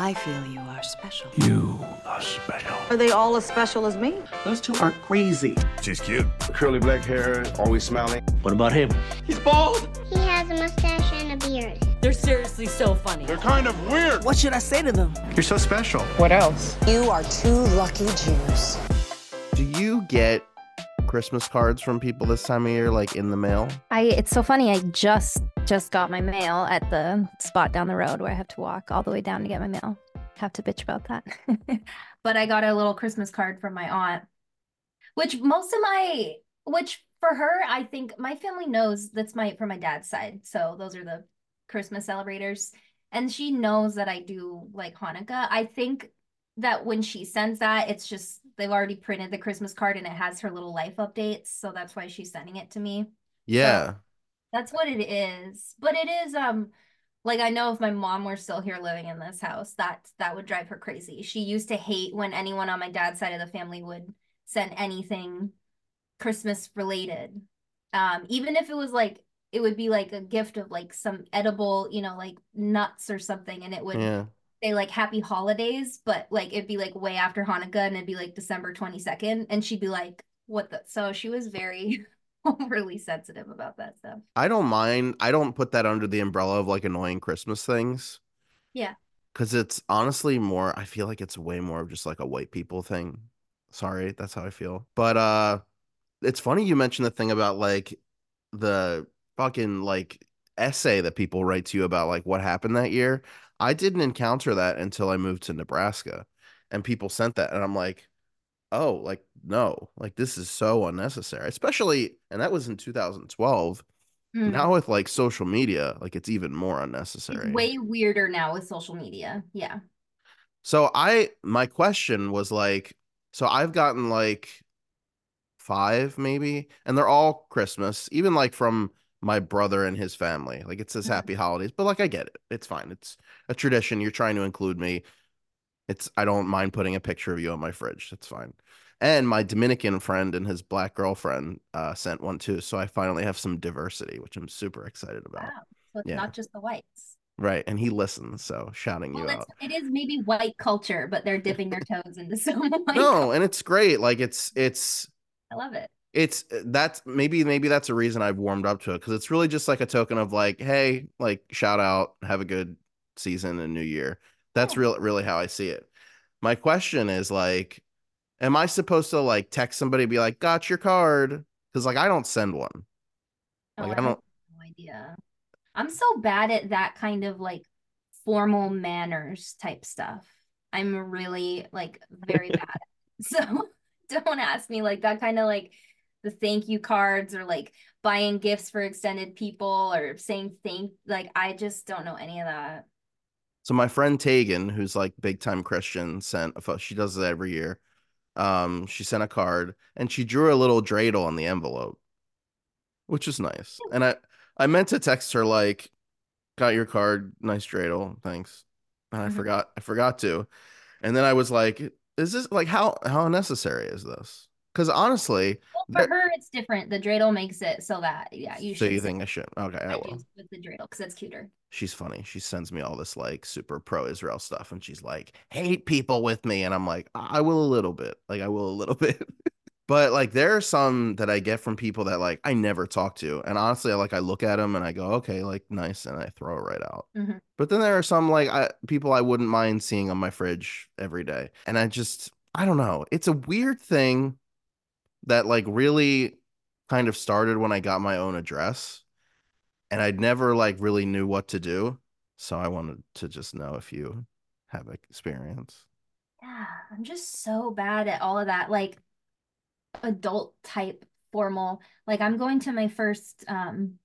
I feel you are special. You are special. Are they all as special as me? Those two are crazy. She's cute. Curly black hair, always smiling. What about him? He's bald. He has a mustache and a beard. They're seriously so funny. They're kind of weird. What should I say to them? You're so special. What else? You are two lucky Jews. Do you get Christmas cards from people this time of year, like in the mail? I it's so funny. I just just got my mail at the spot down the road where I have to walk all the way down to get my mail. Have to bitch about that. but I got a little Christmas card from my aunt, which most of my which for her, I think my family knows that's my from my dad's side. So those are the Christmas celebrators. And she knows that I do like Hanukkah. I think that when she sends that, it's just they've already printed the Christmas card and it has her little life updates. So that's why she's sending it to me. Yeah. So that's what it is. But it is um like I know if my mom were still here living in this house, that that would drive her crazy. She used to hate when anyone on my dad's side of the family would send anything Christmas related. Um, even if it was like it would be like a gift of like some edible, you know, like nuts or something, and it would Yeah. Say like happy holidays, but like it'd be like way after Hanukkah and it'd be like December 22nd. And she'd be like, what the so she was very overly sensitive about that stuff. I don't mind. I don't put that under the umbrella of like annoying Christmas things. Yeah. Cause it's honestly more, I feel like it's way more of just like a white people thing. Sorry, that's how I feel. But uh it's funny you mentioned the thing about like the fucking like essay that people write to you about like what happened that year. I didn't encounter that until I moved to Nebraska and people sent that and I'm like, "Oh, like no. Like this is so unnecessary." Especially and that was in 2012. Mm. Now with like social media, like it's even more It's unnecessary. way weirder now with social media. Yeah. So I my question was like, so I've gotten like five maybe, and they're all Christmas, even like from my brother and his family. Like it says Mhm. happy holidays, but like I get it. It's fine. It's a tradition. You're trying to include me. It's I don't mind putting a picture of you on my fridge. That's fine. And my Dominican friend and his black girlfriend uh, sent one too. So I finally have some diversity, which I'm super excited about. Wow. So it's Yeah. not just the whites. Right. And he listens, so shouting Well, you out. it is maybe white culture, but they're dipping their toes into some white No, culture. and it's great. Like it's it's I love it. It's uh, that's maybe maybe that's a reason I've warmed up to it because it's really just like a token of like, hey, like shout out, have a good season and new year. That's Yeah. real really how I see it. My question is like, am I supposed to like text somebody be like, got your card? Because like I don't send one. Oh, Like, I I don't- no idea. I'm so bad at that kind of like formal manners type stuff. I'm really like very bad. So don't ask me like that kind of like the thank you cards or like buying gifts for extended people or saying thank like I just don't know any of that. So my friend Tegan, who's like big time Christian, sent a photo. She does it every year. Um, she sent a card and she drew a little dreidel on the envelope, which is nice. And I I meant to text her like, "Got your card, nice dreidel, thanks." And I Mhm. forgot I forgot to. And then I was like, "Is this like how how unnecessary is this?" Because honestly, Well, for There- her it's different. The dreidel makes it so that yeah, you so you think I should? Okay, I I will. with the dreidel because it's cuter. she's funny. She sends me all this like super pro Israel stuff and she's like, hate people with me. And I'm like, I will a little bit. Like, I will a little bit. but like, there are some that I get from people that like I never talk to. And honestly, I like, I look at them and I go, okay, like, nice. And I throw it right out. Mhm. But then there are some like I, people I wouldn't mind seeing on my fridge every day. And I just, I don't know. It's a weird thing that like really kind of started when I got my own address and I'd never like really knew what to do. So I wanted to just know if you have experience. Yeah, I'm just so bad at all of that, like adult type formal. Like I'm going to my first, um,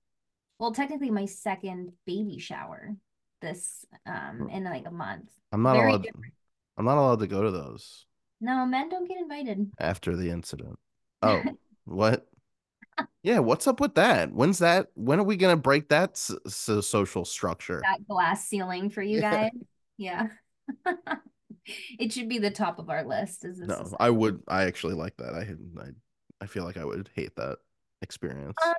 well, technically my second baby shower this um in like a month. I'm not Very allowed different. I'm not allowed to go to those No, men don't get invited. after the incident. Oh, what? Yeah, what's up with that? When's that? When are we gonna break that s- so social structure? That glass ceiling for you guys. Yeah. It should be the top of our list. Is this No, I would. I actually like that. I I I feel like I would hate that experience. Um,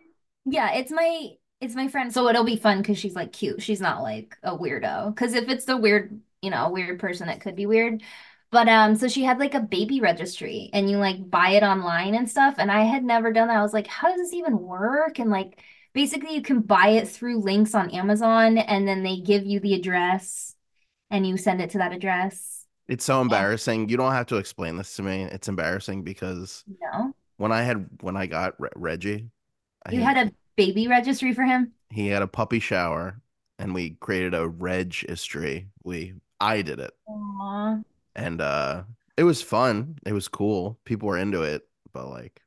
yeah, it's my it's my friend. So it'll be fun because she's like cute. She's not like a weirdo. Because if it's the weird you know, weird person that could be weird. But um, so she had like a baby registry and you like buy it online and stuff. And I had never done that. I was like, how does this even work? And like basically you can buy it through links on Amazon and then they give you the address and you send it to that address. It's so embarrassing. You don't have to explain this to me. It's embarrassing because You know? when I had when I got Re- Reggie, You he, had a baby registry for him? he had a puppy shower and we created a registry. We I did it. Aw. And uh it was fun. It was cool. People were into it but like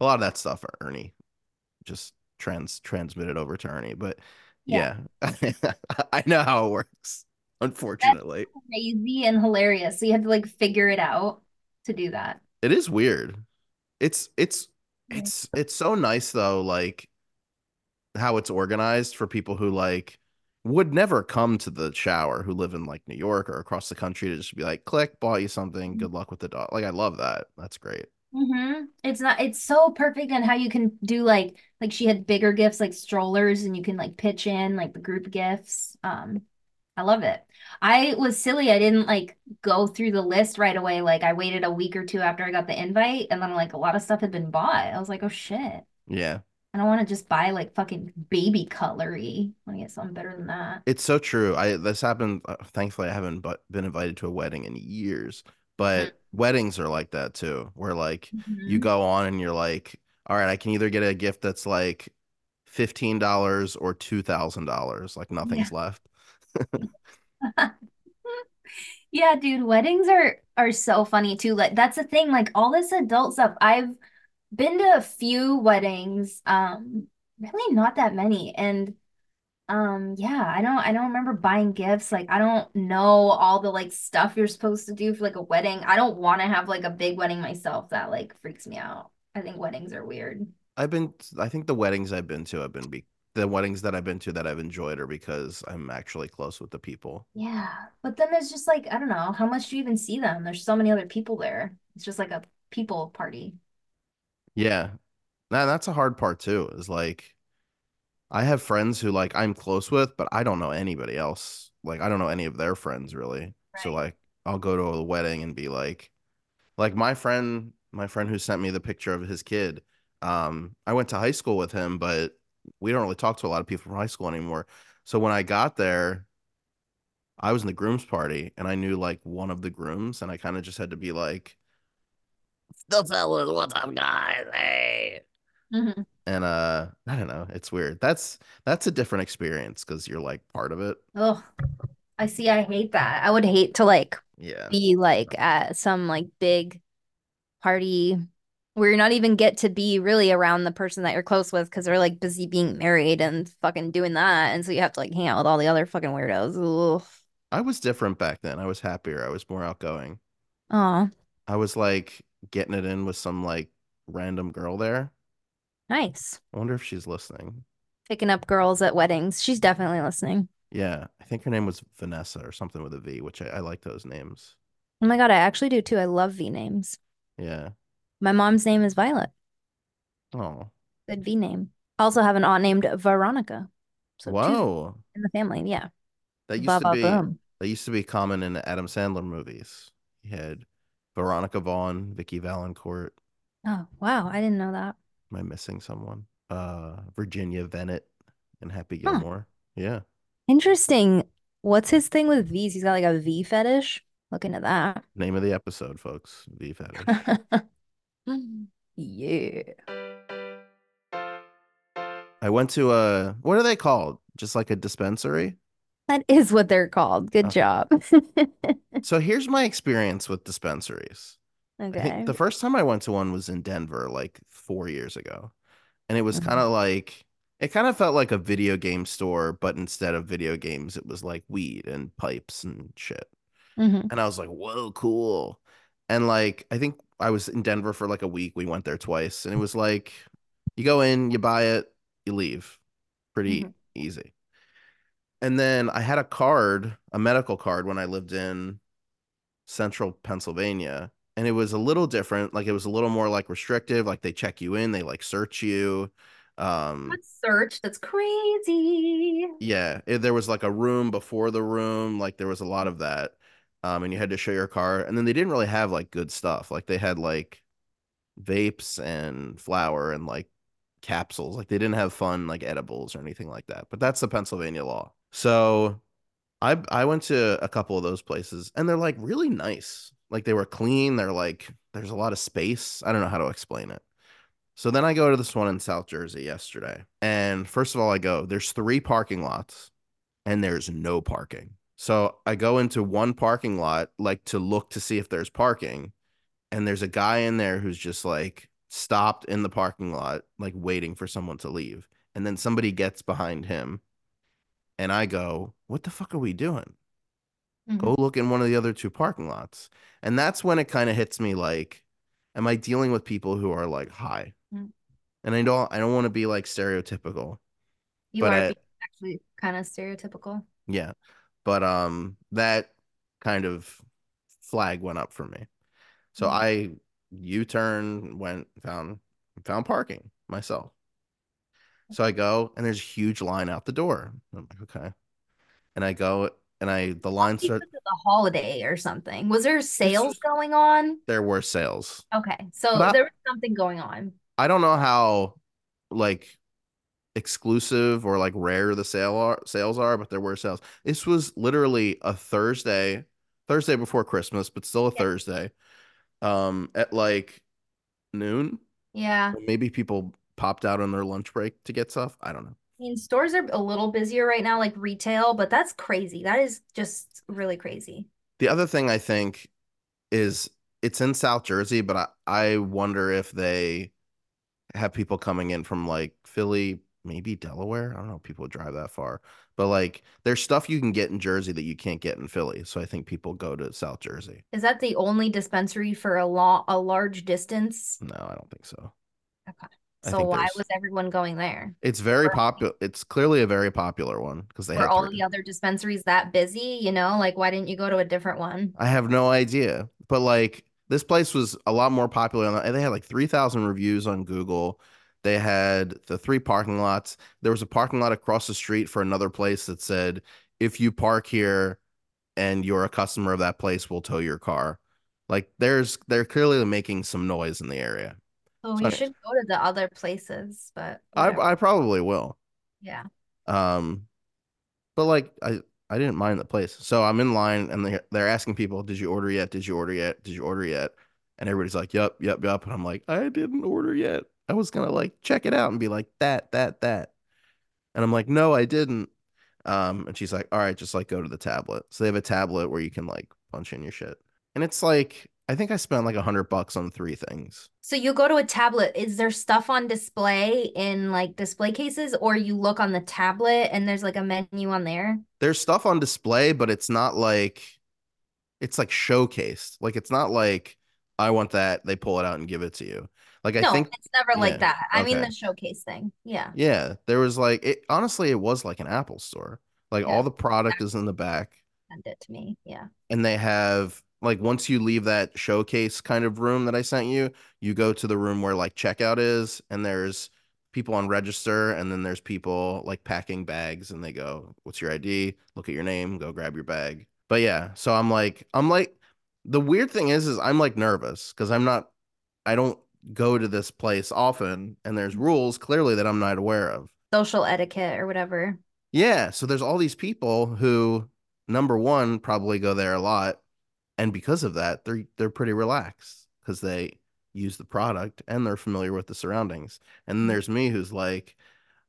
a lot of that stuff ernie just trans transmitted over to ernie but yeah, i know how it works unfortunately. Crazy and hilarious. So you had to like figure it out to do that. it is weird. It's it's it's it's so nice though like how it's organized for people who like would never come to the shower who live in like New York or across the country to just be like click bought you something good luck with the dog like I love that that's great Mm-hmm. It's not, it's so perfect and how you can do like, like she had bigger gifts like strollers and you can like pitch in like the group gifts. Um, I love it. I was silly. I didn't like go through the list right away. Like I waited a week or two after I got the invite and then like a lot of stuff had been bought. I was like, oh shit. yeah I don't want to just buy like fucking baby cutlery. I want to get something better than that. It's so true. I this happened. Uh, thankfully, I haven't but been invited to a wedding in years. But weddings are like that too, where like you Mhm. go on and you're like, all right, I can either get a gift that's like fifteen dollars or two thousand dollars. Like nothing's left. Yeah, dude, weddings are are so funny too. Like that's the thing, like all this adult stuff. I've been to a few weddings, um, really not that many. And um, yeah, I don't I don't remember buying gifts. Like I don't know all the like stuff you're supposed to do for like a wedding. I don't want to have like a big wedding myself. That like freaks me out. I think weddings are weird. I've been. I think the weddings I've been to have been be the weddings that I've been to that I've enjoyed are because I'm actually close with the people. Yeah, but then there's just like I don't know, how much do you even see them? There's so many other people there. It's just like a people party. Yeah, now that's a hard part too. Is like I have friends who like I'm close with, but I don't know anybody else. Like I don't know any of their friends really. So Right. like I'll go to a wedding and be like, like my friend, my friend who sent me the picture of his kid. Um, I went to high school with him, but we don't really talk to a lot of people from high school anymore. So when I got there, I was in the groom's party and I knew like one of the grooms, and I kind of just had to be like, the fellas, what's up, guys? Hey. Mhm. And uh, I don't know, it's weird. That's that's a different experience because you're like part of it. Oh, I see. I hate that. I would hate to like Yeah. be like at some like big party where you're not even get to be really around the person that you're close with because they're like busy being married and fucking doing that. And so you have to like hang out with all the other fucking weirdos. Ugh. I was different back then. I was happier. I was more outgoing. Aw, I was like getting it in with some like random girl there. nice. I wonder if she's listening. Picking up girls at weddings. She's definitely listening. Yeah, I think her name was Vanessa or something with a V, which I, I like those names. Oh my God, I actually do too. I love V names. Yeah. My mom's name is Violet. Oh, Good V name. I also have an aunt named Veronica. So whoa. in the family. Yeah. That used Ba to ba be boom. that used to be common in the Adam Sandler movies. He had Veronica Vaughn, Vicki Vallencourt. Oh, wow. I didn't know that. Am I missing someone? Uh, Virginia Venit and Happy Huh. Gilmore. Yeah. Interesting. What's his thing with V's? He's got like a V fetish. Look into that. Name of the episode, folks. V fetish. Yeah. I went to a what are they called? Just like a dispensary. That is what they're called. Good Oh. job. So here's my experience with dispensaries. Okay. the first time I went to one was in Denver, like four years ago. And it was Mhm. kind of like, it kind of felt like a video game store, but instead of video games, it was like weed and pipes and shit. Mhm. And I was like, whoa, cool. And like, I think I was in Denver for like a week. We went there twice. And it was like, you go in, you buy it, you leave. Pretty Mhm. easy. And then I had a card, a medical card when I lived in central Pennsylvania. And it was a little different. Like it was a little more like restrictive. Like they check you in, they like search you. Um, What search? That's crazy. yeah, it, there was like a room before the room, like there was a lot of that. Um, and you had to show your car, and then they didn't really have like good stuff. Like they had like vapes and flour and like capsules. Like they didn't have fun like edibles or anything like that. But that's the Pennsylvania law. So I I went to a couple of those places and they're like really nice. Like they were clean. They're like there's a lot of space. I don't know how to explain it. So then I go to this one in South Jersey yesterday. And first of all, I go, there's three parking lots and there's no parking. So I go into one parking lot like to look to see if there's parking and there's a guy in there who's just like stopped in the parking lot, like waiting for someone to leave. And then somebody gets behind him, and I go, What the fuck are we doing? Mhm. Go look in one of the other two parking lots. And that's when it kind of hits me like, Am I dealing with people who are like high? Mm. And I don't I don't want to be like stereotypical. You But are I- being actually kind of stereotypical. Yeah. But um that kind of flag went up for me. So Mhm. I U-turn, went found found parking myself. So I go and there's a huge line out the door. I'm like, okay. And I go and I the line Because start the holiday or something. Was there sales going on? there were sales. Okay, so But there was something going on. I don't know how like exclusive or like rare the sale are sales are, but there were sales. This was literally a Thursday, Thursday before Christmas, but still a Yeah. Thursday. Um, at like noon. Yeah. Maybe people popped out on their lunch break to get stuff. I don't know. I mean, stores are a little busier right now, like retail, but that's crazy. That is just really crazy. The other thing I think is it's in South Jersey, but I, I wonder if they have people coming in from like Philly, maybe Delaware. I don't know if people drive that far, but like there's stuff you can get in Jersey that you can't get in Philly. So I think people go to South Jersey. Is that the only dispensary for a long, a large distance? No, I don't think so. Okay. So why was everyone going there? It's very popular. It's clearly a very popular one because they Were have all three- the other dispensaries that busy? You know, like why didn't you go to a different one? I have no idea. But like this place was a lot more popular on they had like 3,000 reviews on Google. They had the three parking lots. There was a parking lot across the street for another place that said, if you park here and you're a customer of that place, we'll tow your car. Like there's they're clearly making some noise in the area. So So should go to the other places, but whatever. I I probably will. yeah. Um, but like I I didn't mind the place. So I'm in line and they they're asking people, "Did you order yet? Did you order yet? Did you order yet?" And everybody's like, "Yep, yep, yep." And I'm like, "I didn't order yet. I was gonna like check it out and be like that, that, that." And I'm like, "No, I didn't." Um, and she's like, "All right, just like go to the tablet." So they have a tablet where you can like punch in your shit, and it's like I think I spent like a hundred bucks on three things. So you go to a tablet, is there stuff on display in like display cases, or you look on the tablet and there's like a menu on there? there's stuff on display, but it's not like it's like showcased. Like it's not like I want that, they pull it out and give it to you. Like I No, think it's never yeah, like that. I mean the showcase thing. Yeah. yeah, there was like it honestly it was like an Apple store. Like Yeah. all the product is in the back Send it to me. Yeah. and they have like once you leave that showcase kind of room that I sent you, you go to the room where like checkout is and there's people on register and then there's people like packing bags and they go, "What's your ID? Look at your name, go grab your bag." But yeah, so I'm like I'm like the weird thing is is I'm like nervous cuz I'm not I don't go to this place often and there's rules clearly that I'm not aware of. Social etiquette or whatever. Yeah, so there's all these people who number one probably go there a lot and because of that they're they're pretty relaxed because they use the product and they're familiar with the surroundings. And then there's me who's like,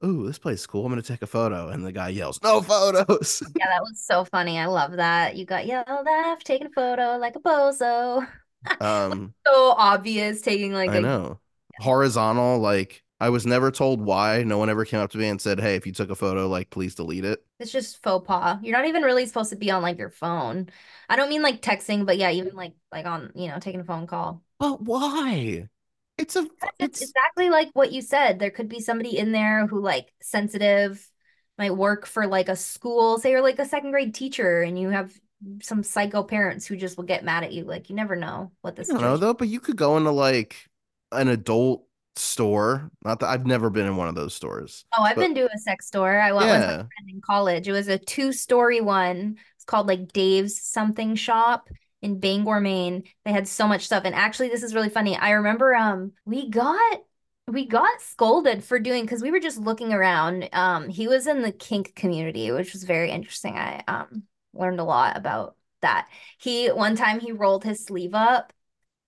"Ooh, this place is cool. I'm going to take a photo." And the guy yells, "No photos." Yeah, that was so funny. I love that. You got yelled at for taking a photo like a bozo. um So obvious taking like I a know. Horizontal like I was never told why. No one ever came up to me and said, "Hey, if you took a photo, like please delete it." It's just faux pas. You're not even really supposed to be on like your phone. I don't mean like texting, but yeah, even like like on, you know, taking a phone call. But why? It's a It's it's exactly like what you said. There could be somebody in there who like sensitive might work for like a school, say you're like a second grade teacher and you have some psycho parents who just will get mad at you. Like you never know what this. I don't know though, but you could go into like an adult store. Not that I've never been in one of those stores. Oh, I've But- been to a sex store. I went with my Yeah. friend in college. It was a two-story one. It's called like Dave's something shop in Bangor, Maine. They had so much stuff. And actually, this is really funny. I remember um we got we got scolded for doing because we were just looking around. Um, he was in the kink community, which was very interesting. I um learned a lot about that. He one time he rolled his sleeve up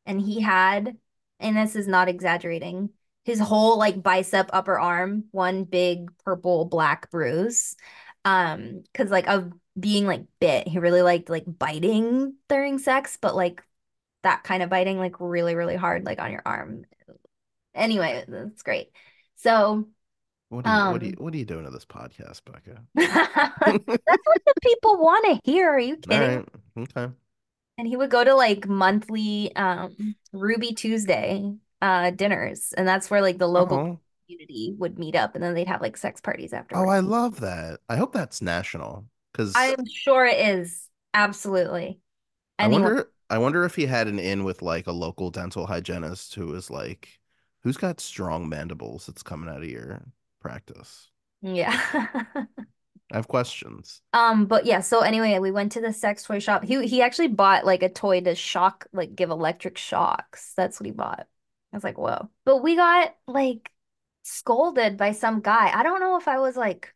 and he had, and this is not exaggerating, his whole like bicep upper arm, one big purple black bruise. Um, because like of being like bit, he really liked like biting during sex, but like that kind of biting, like really, really hard, like on your arm. Anyway, that's great. So What are you, what are you Um, what are you doing to this podcast, Becca? that's what the people want to hear. Are you kidding? right. Okay. And he would go to like monthly um Ruby Tuesday uh dinners, and that's where like the local Oh, community would meet up, and then they'd have like sex parties after oh. I love that. I hope that's national because I, I'm sure it is. Absolutely. Anyone. wonder I wonder if he had an in with like a local dental hygienist who was like, who's got strong mandibles that's coming out of your practice? Yeah. I have questions. Um, but yeah, so anyway, we went to the sex toy shop. He he actually bought like a toy to shock, like give electric shocks. That's what he bought. I was like, whoa. But we got like scolded by some guy. I don't know if I was like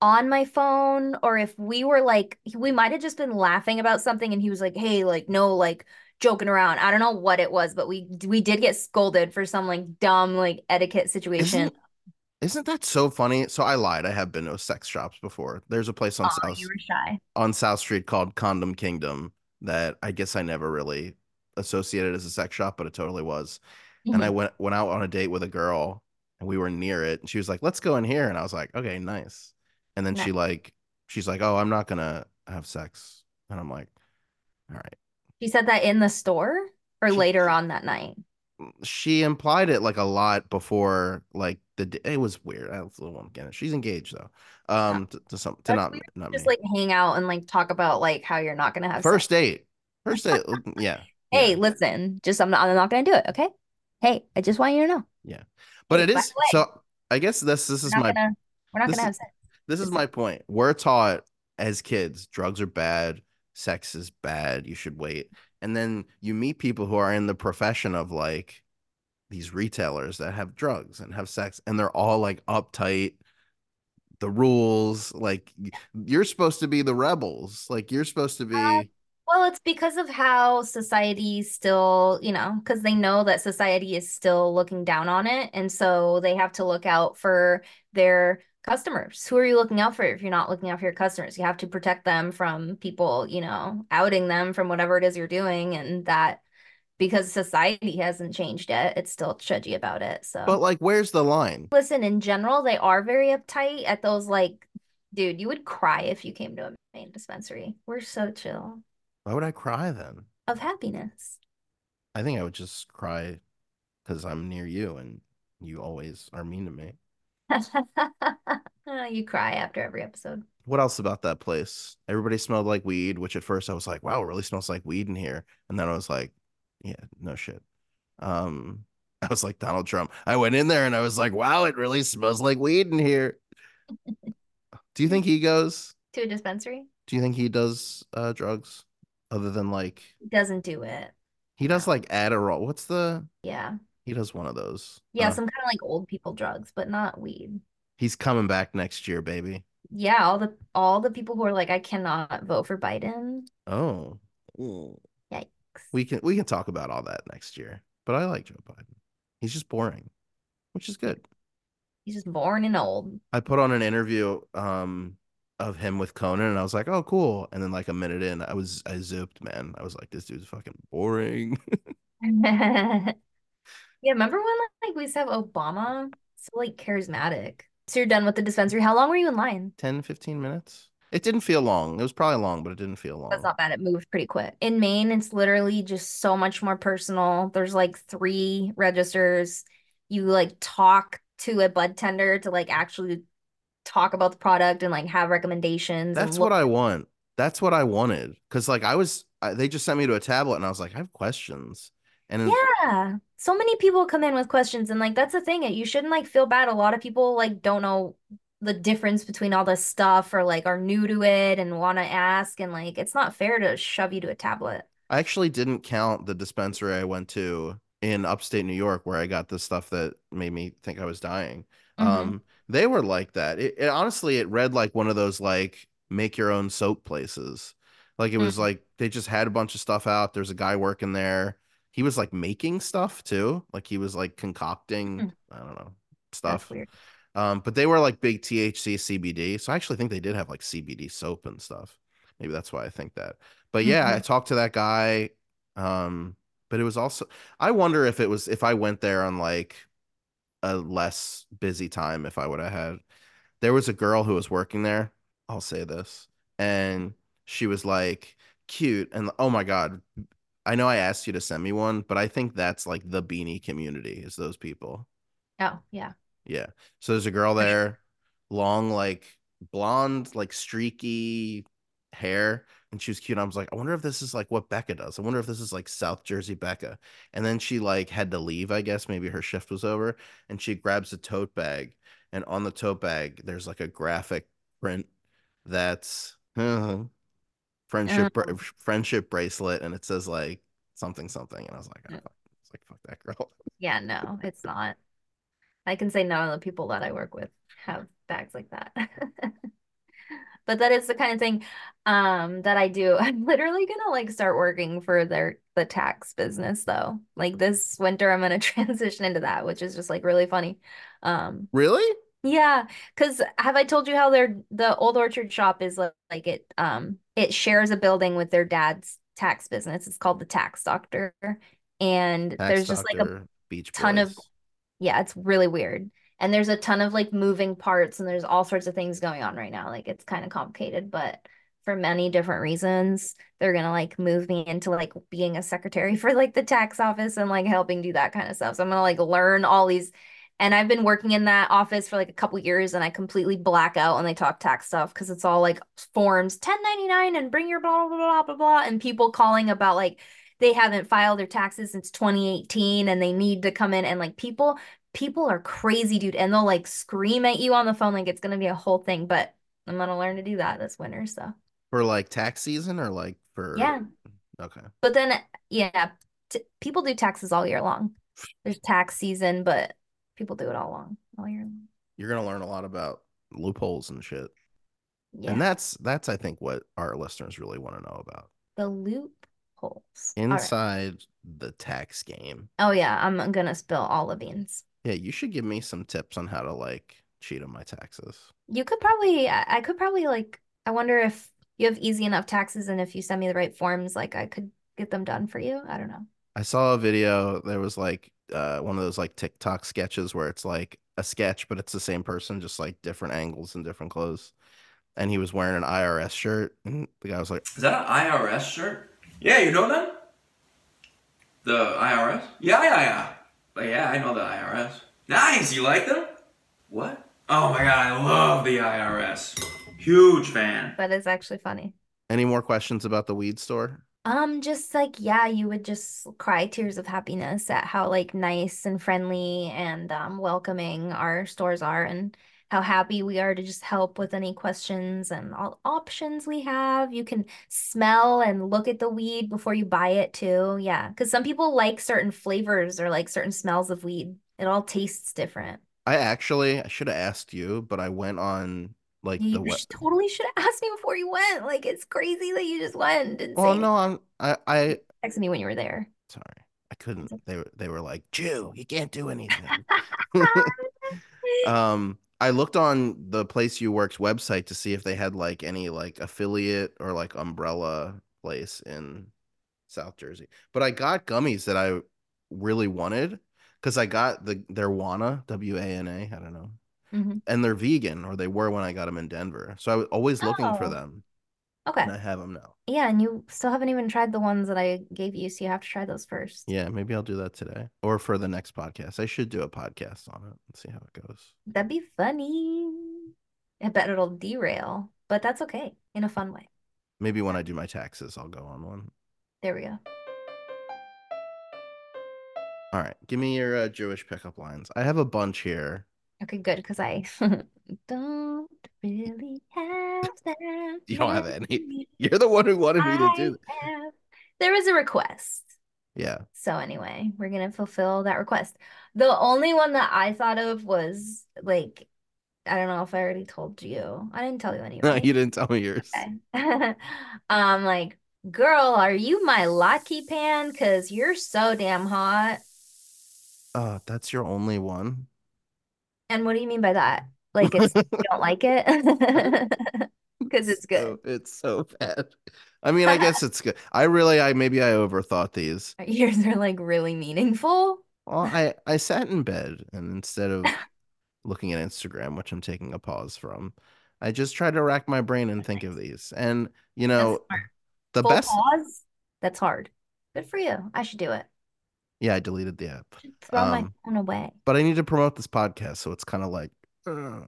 on my phone or if we were like we might have just been laughing about something and he was like, "Hey, like no like joking around." I don't know what it was, but we we did get scolded for some like dumb like etiquette situation. Isn't isn't that so funny? So I lied. I have been to sex shops before. There's a place on Aw, South you were shy. on South Street called Condom Kingdom that I guess I never really associated as a sex shop, but it totally was. And I went went out on a date with a girl and we were near it and she was like, "Let's go in here." And I was like, "Okay, nice." And then she like she's like, "Oh, I'm not going to have sex." And I'm like, "All right." She said that in the store or She- later on that night. She implied it like a lot before like the it was weird. I was a little it. She's engaged though. Um to, to some to That's not weird. not Just me. like hang out and like talk about like how you're not gonna have First sex. date. First date. yeah. Hey, yeah. listen, just I'm not I'm not gonna do it, okay? Hey, I just want you to know. Yeah, but it is so I guess this this is my gonna we're not this gonna have sex. this is my point. We're taught as kids drugs are bad, sex is bad, you should wait. And then you meet people who are in the profession of like these retailers that have drugs and have sex and they're all like uptight the rules like you're supposed to be the rebels like you're supposed to be Uh, Well, it's because of how society still, you know, because they know that society is still looking down on it. And so they have to look out for their customers. Who are you looking out for if you're not looking out for your customers? You have to protect them from people, you know, outing them from whatever it is you're doing. And that because society hasn't changed yet, it's still judgy about it. So but like where's the line listen, in general, they are very uptight at those like, dude, you would cry if you came to a main dispensary. We're so chill why would i cry then? Of happiness. i think i would just cry because i'm near you and you always are mean to me. You cry after every episode. what else about that place? Everybody smelled like weed which at first i was like wow it really smells like weed in here. And then i was like yeah no shit. Um i was like donald trump. I went in there and i was like wow it really smells like weed in here. Do you think he goes? To a dispensary? do you think he does uh drugs other than like he Doesn't do it. he does like adderall what's the Yeah. he does one of those Yeah, Uh, some kind of like old people drugs, but not weed. he's coming back next year baby Yeah, all the all the people who are like, I cannot vote for Biden. oh Ooh. Yikes. we can we can talk about all that next year but i like joe biden he's just boring which is good He's just born and old. I put on an interview um of him with Conan and I was like, "Oh, cool." And then like a minute in, I was I zipped, man. I was like, "This dude's fucking boring." Yeah, remember when like we used to have Obama? So like charismatic. So you're done with the dispensary. How long were you in line? 10 15 minutes. It didn't feel long. It was probably long, but it didn't feel long. That's not bad. It moved pretty quick. In Maine, it's literally just so much more personal. There's like three registers. You like talk to a bud tender to like actually talk about the product and like have recommendations. That's what I want. That's what I wanted cuz like I was I, they just sent me to a tablet and I was like, "I have questions." And Yeah. So many people come in with questions and like that's the thing. You shouldn't like feel bad. A lot of people like don't know the difference between all this stuff or like are new to it and want to ask and like it's not fair to shove you to a tablet. I actually didn't count the dispensary I went to in upstate New York where I got the stuff that made me think I was dying. Mhm. Um, they were like that. It, it honestly, it read like one of those like make your own soap places. Like it was Mhm. like they just had a bunch of stuff out. There's a guy working there. He was like making stuff too. Like he was like concocting, Mm. I don't know, stuff. Um, but they were like big THC CBD. So I actually think they did have like CBD soap and stuff. Maybe that's why I think that. But yeah, I Mhm. talked to that guy. Um, but it was also I wonder if it was if I went there on like a less busy time if I would have had there was a girl who was working there. I'll say this. And she was like cute and oh my god. I know I asked you to send me one, but I think that's like the beanie community is those people. Oh, yeah. Yeah. So there's a girl there, long, like blonde, like streaky hair, and she was cute. I was like, I wonder if this is like what Becca does. I wonder if this is like South Jersey Becca. And then she like had to leave, I guess. Maybe her shift was over, and she grabs a tote bag, and on the tote bag, there's like a graphic print that's uh, friendship bra- Oh. friendship bracelet, and it says like something something, and I was like, oh. It's like fuck that girl. Yeah, no, it's not. I can say none of the people that I work with have bags like that. But that is the kind of thing um that I do. I'm literally gonna like start working for their the tax business though. Like this winter I'm gonna transition into that, which is just like really funny. Um Really? yeah, because have I told you how their the Old Orchard shop is like, like it um it shares a building with their dad's tax business. It's called the Tax Doctor. And Tax there's just like a ton of- yeah, it's really weird. And there's a ton of like moving parts and there's all sorts of things going on right now. Like it's kind of complicated, but for many different reasons, they're gonna like move me into like being a secretary for like the tax office and like helping do that kind of stuff. So I'm gonna like learn all these and I've been working in that office for like a couple years and I completely black out when they talk tax stuff because it's all like forms 1099 and bring your blah blah blah blah blah and people calling about like they haven't filed their taxes since 2018 and they need to come in and like people people are crazy, dude, and they'll like scream at you on the phone like it's gonna be a whole thing. But I'm gonna learn to do that this winter, so For like tax season or like for yeah. Okay. But then, yeah, t people do taxes all year long. There's tax season, but people do it all long, all year long. You're gonna learn a lot about loopholes and shit. Yeah, And that's that's I think what our listeners really want to know about. the loopholes. All right. Inside the tax game. Oh yeah, I'm gonna spill all the beans. Yeah, you should give me some tips on how to like cheat on my taxes. You could probably, I I could probably like, I wonder if you have easy enough taxes and if you send me the right forms, like I could get them done for you. I don't know. I saw a video, there was like uh one of those like TikTok sketches where it's like a sketch, but it's the same person, just like different angles and different clothes. And he was wearing an IRS shirt, and the guy was like, Is that an IRS shirt? Yeah, you know that? The IRS? Yeah, yeah, yeah. But yeah, I know the IRS. Nice, you like them? What? Oh my god, I love the IRS. Huge fan. That is actually funny. Any more questions about the weed store? Um, just like, yeah, you would just cry tears of happiness at how like nice and friendly and um welcoming our stores are and how happy we are to just help with any questions and all options we have. You can smell and look at the weed before you buy it too. Yeah, because some people like certain flavors or like certain smells of weed. It all tastes different. I actually I should have asked you, but I went on like You the sh- totally should have asked me before you went. Like it's crazy that you just went and didn't Well, no, I'm I I Texted me when you were there. sorry. I couldn't. They were they were like, Jew, you can't do anything. um I looked on the place you work's website to see if they had like any like affiliate or like umbrella place in South Jersey. But I got gummies that I really wanted because I got the their Wana, W A N A, I don't know. Mhm. And they're vegan, or they were when I got them in Denver. So I was always looking for Oh. them, Okay. and I have them now. Yeah, and you still haven't even tried the ones that I gave you, so you have to try those first. Yeah, maybe I'll do that today or for the next podcast. I should do a podcast on it and see how it goes. That'd be funny. I bet it'll derail, but that's okay in a fun way. Maybe when I do my taxes, I'll go on one. There we go. All right, give me your uh, Jewish pickup lines. I have a bunch here. Okay, good, because I don't really have that. You don't have any. You're the one who wanted me to do. that. have- There was a request. Yeah. So anyway, we're gonna fulfill that request. The only one that I thought of was like, I don't know if I already told you. I didn't tell you any, No, you didn't tell me yours. Okay. Um, like, girl, are you my latke pan? Cause you're so damn hot. Uh, that's your only one. And what do you mean by that? Like it's you don't like it? Because it's good. So, it's so bad. I mean, I guess it's good. I really, I maybe I overthought these. Yours are like really meaningful. Well, I I sat in bed and instead of looking at Instagram, which I'm taking a pause from, I just tried to rack my brain and think of these. And you know, the Full best. pause. That's hard. Good for you. I should do it. Yeah, I deleted the app, throw my Um, phone away. but I need to promote this podcast, so it's kind of like, uh,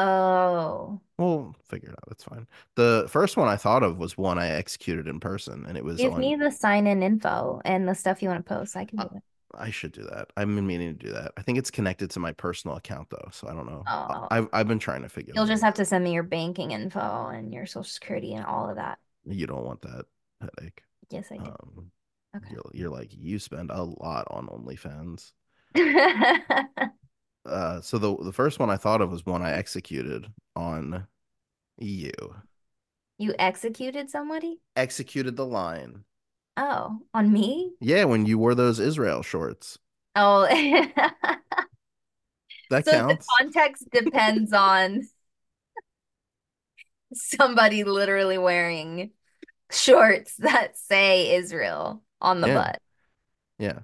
Oh, we'll figure it out. It's fine. The first one I thought of was one I executed in person, and it was give on. me the sign-in info and the stuff you want to post. I can do Uh, it. I should do that. I've been meaning to do that. I think it's connected to my personal account though, so I don't know. Oh. I've I've been trying to figure. You'll just out. have to send me your banking info and your social security and all of that. You don't want that headache. Yes, I do. Um, Okay. you're, you're like you spend a lot on OnlyFans. Uh, so the the first one I thought of was one I executed on you. You executed somebody? Executed the line. Oh, on me? Yeah, when you wore those Israel shorts. Oh, That so the counts. context depends on somebody literally wearing shorts that say Israel on the Yeah. butt. Yeah.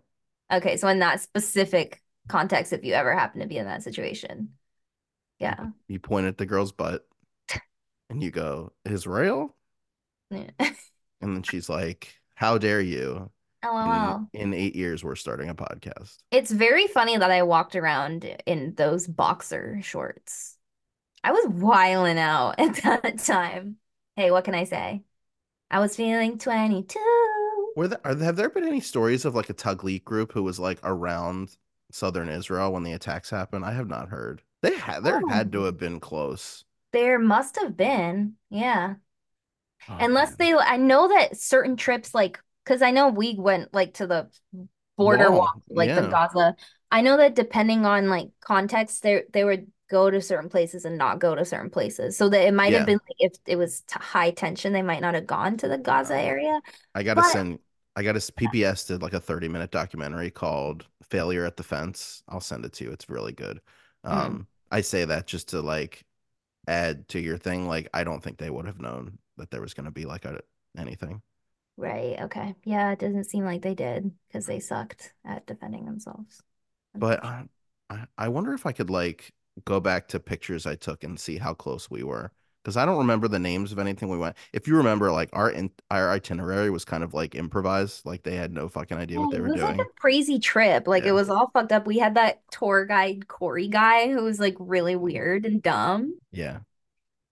Okay, so in that specific context, if you ever happen to be in that situation. Yeah. You point at the girl's butt and you go, Israel? Yeah. And then she's like, How dare you? LOL. In, in eight years, we're starting a podcast. It's very funny that I walked around in those boxer shorts. I was wiling out at that time. Hey, what can I say? I was feeling 22. Were there, are, have there been any stories of like a Taglit group who was like around southern Israel when the attacks happened? I have not heard. They had there oh. had to Oh. have been close. There must have been. Yeah. Oh, Unless man. they, I know that certain trips, like, because I know we went like to the border Wall, walk, like the. Gaza. I know that depending on like context, they they would go to certain places and not go to certain places. So that it might Yeah. have been like if it was t high tension, they might not have gone to the Gaza Oh. area. I gotta but- send. I got a PBS did like a thirty minute documentary called "Failure at the Fence." I'll send it to you. It's really good. Mm. Um, I say that just to like add to your thing. Like, I don't think they would have known that there was gonna be like a anything. Right. Okay. Yeah, it doesn't seem like they did because they sucked at defending themselves. But I, I, I wonder if I could like go back to pictures I took and see how close we were. Because I don't remember the names of anything we went. If you remember, like our in, our itinerary was kind of like improvised. Like they had no fucking idea what they it were was doing. like a crazy trip. Like Yeah. it was all fucked up. We had that tour guide Corey guy who was like really weird and dumb. Yeah.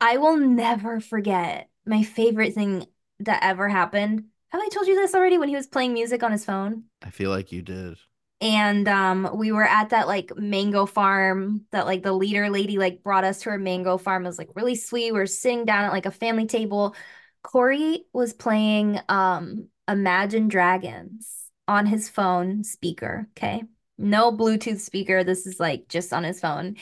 I will never forget my favorite thing that ever happened. Have I told you this already when he was playing music on his phone? I feel like you did. And um we were at that like mango farm that like the leader lady like brought us to her mango farm. It was like really sweet. We were sitting down at like a family table. Corey was playing um Imagine Dragons on his phone speaker, okay? No Bluetooth speaker. This is like just on his phone.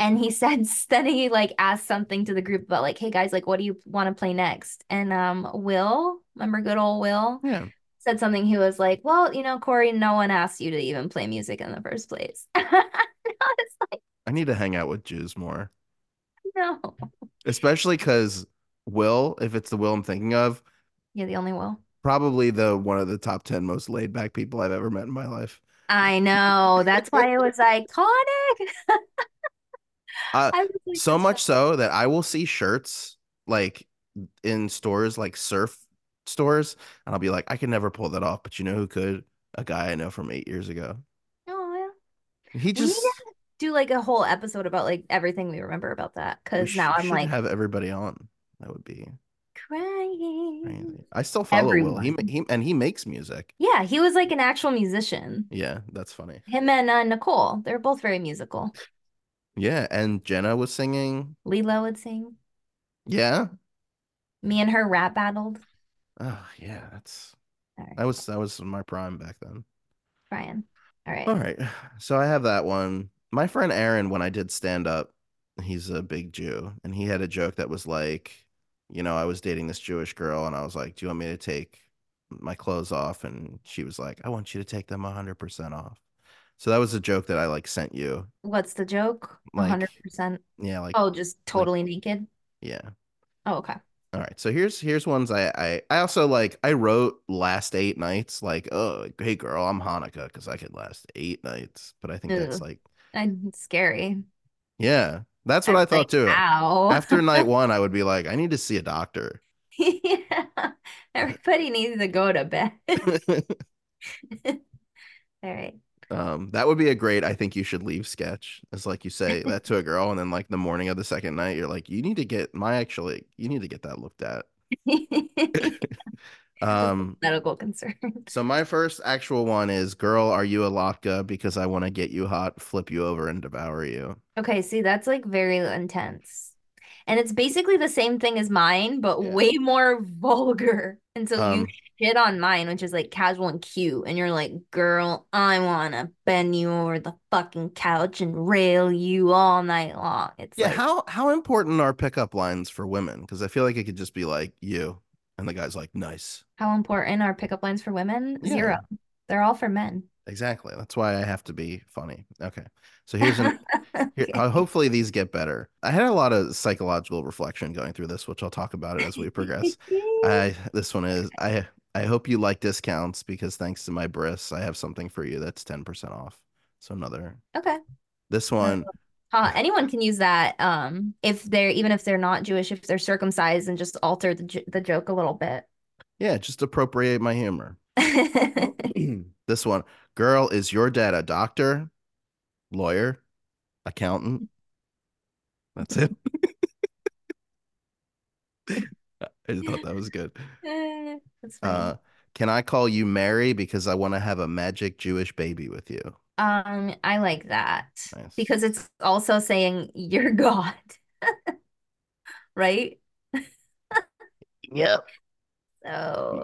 And he said, then he like asked something to the group about like, hey guys, like what do you want to play next? And um Will, remember good old Will? Yeah. Said something he was like, Well, you know, Corey, no one asked you to even play music in the first place. I was like, I need to hang out with Jews more, No. especially because Will, if it's the Will I'm thinking of, You're the only Will. probably the one of the top 10 most laid back people I've ever met in my life. I know. That's why it was iconic. Uh, was like, so much so that I will see shirts like in stores, like surf stores, and I'll be like, I could never pull that off, but you know who could? A guy I know from eight years ago. Oh, yeah. He just do like a whole episode about like everything we remember about that. Because sh- now I'm like, have everybody on. That would be crying. I still follow Will. He, Everyone. he and he makes music. Yeah, he was like an actual musician. Yeah, that's funny. Him and uh, Nicole, they're both very musical. Yeah, and Jenna was singing. Lilo would sing. Yeah. Me and her rap battled. Oh yeah, that's right, that was that was my prime back then. Brian. All right. All right. So I have that one. My friend Aaron, when I did stand up, he's a big Jew, and he had a joke that was like, you know, I was dating this Jewish girl, and I was like, Do you want me to take my clothes off? And she was like, I want you to take them 100% off. So that was a joke that I like sent you. What's the joke? Like- 100%. Yeah, like, Oh, just totally naked. yeah. Oh, okay. All right. So here's here's ones I I I also like I wrote last eight nights like oh hey girl I'm Hanukkah because I could last eight nights but I think that's like And scary. yeah that's what I thought like, too. Ow. After night one, I would be like, I need to see a doctor. yeah. Everybody needs to go to bed. All right. Um, that would be a great. I think you should leave sketch. It's like you say that to a girl, and then like the morning of the second night, you're like, you need to get my actually, you need to get that looked at. Um, Medical concern. so my first actual one is, girl, are you a latka? Because I want to get you hot, flip you over, and devour you. Okay, see, that's like very intense. And it's basically the same thing as mine, but Yeah. way more vulgar. And so you Shit on mine, which is like casual and cute. And you're like, girl, I wanna bend you over the fucking couch and rail you all night long. It's Yeah, like, how how important are pickup lines for women? Because I feel like it could just be like you, and the guy's like, nice. how important are pickup lines for women? Yeah. Zero. They're all for men. Exactly. That's why I have to be funny. Okay. So here's an Here, uh, hopefully these get better. I had a lot of psychological reflection going through this, which I'll talk about it as we progress. I this one is I I hope you like discounts because thanks to my bris, I have something for you that's 10% off. So another Okay. this one, Uh, anyone can use that um if they're even if they're not Jewish, if they're circumcised and just alter the the joke a little bit. yeah, just appropriate my humor. this one, girl, is your dad a doctor, lawyer, accountant? That's it. I just thought that was good. Eh, That's funny. Uh, can I call you Mary because I want to have a magic Jewish baby with you? Um, I like that Nice. because it's also saying you're God, right? Yep. So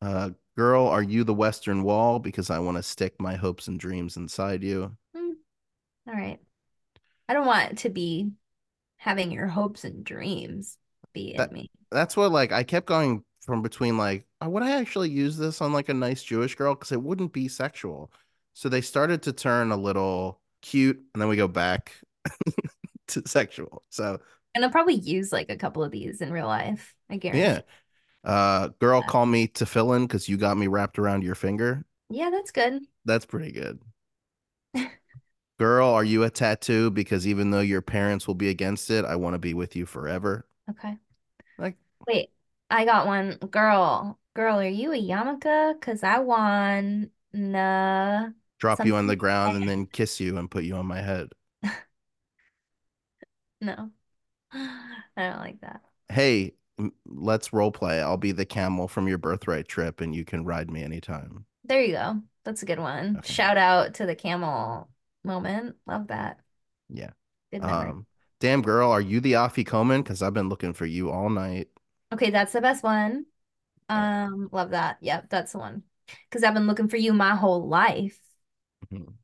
Uh, girl, are you the Western Wall because I want to stick my hopes and dreams inside you? hmm, all right. I don't want to be having your hopes and dreams be in me. That's what like I kept going from between like, oh, would I actually use this on like a nice Jewish girl because it wouldn't be sexual. So they started to turn a little cute, and then we go back to sexual. So And I'll probably use like a couple of these in real life. I guarantee. yeah. Uh, girl, call me tefillin because you got me wrapped around your finger. Yeah, that's good. That's pretty good. Girl, are you a tattoo? Because even though your parents will be against it, I want to be with you forever. Okay. Wait, I got one. Girl, girl, are you a yarmulke? Cause I want nah. Drop you on the ground and then kiss you and put you on my head. No. I don't like that. Hey, let's role play. I'll be the camel from your birthright trip and you can ride me anytime. There you go. That's a good one. Okay. Shout out to the camel moment. Love that. Yeah. Good memory. Um, damn girl, are you the afikoman? Because I've been looking for you all night. Okay, that's the best one. Um, love that. Yep, that's the one. Because I've been looking for you my whole life. Mhm.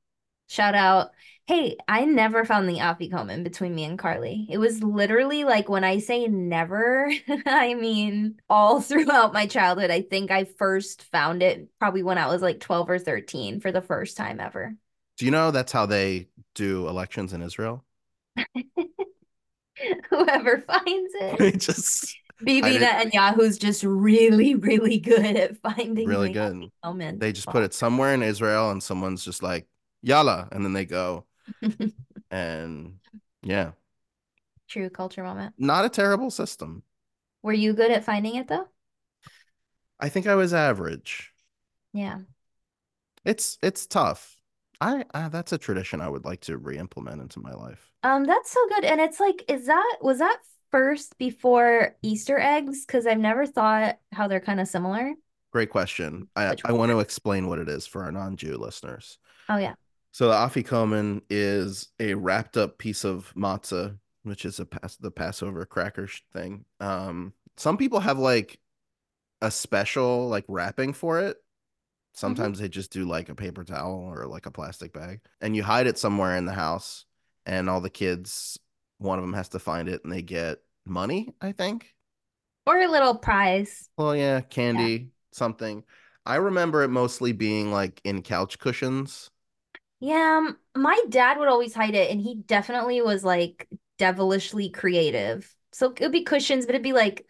Shout out. Hey, I never found the afikoman between me and Carly. It was literally like when I say never, I mean all throughout my childhood. I think I first found it probably when I was like 12 or 13 for the first time ever. Do you know that's how they do elections in Israel? Whoever finds it. They just Bibi didn't- Netanyahu's just really, really good at finding really good. moment. They just put it somewhere in Israel and someone's just like, Yalla. And then they go. And yeah, True culture moment. not a terrible system. Were you good at finding it though? I think I was average. Yeah. It's it's tough. I, I that's a tradition I would like to re-implement into my life. Um, that's so good. And it's like, is that was that first before Easter eggs? Because I've never thought how they're kind of similar. Great question. I, I want to explain what it is for our non-Jew listeners. Oh yeah. So the afikomen is a wrapped up piece of matzah, which is a pass the Passover cracker thing. Um, some people have like a special like wrapping for it. Sometimes they just do like a paper towel or like a plastic bag, and you hide it somewhere in the house, and all the kids, one of them has to find it, and they get money, I think. Or a little prize. Well, yeah, candy, something. I remember it mostly being like in couch cushions. Yeah, um, my dad would always hide it, and he definitely was like devilishly creative. So it would be cushions, but it'd be like,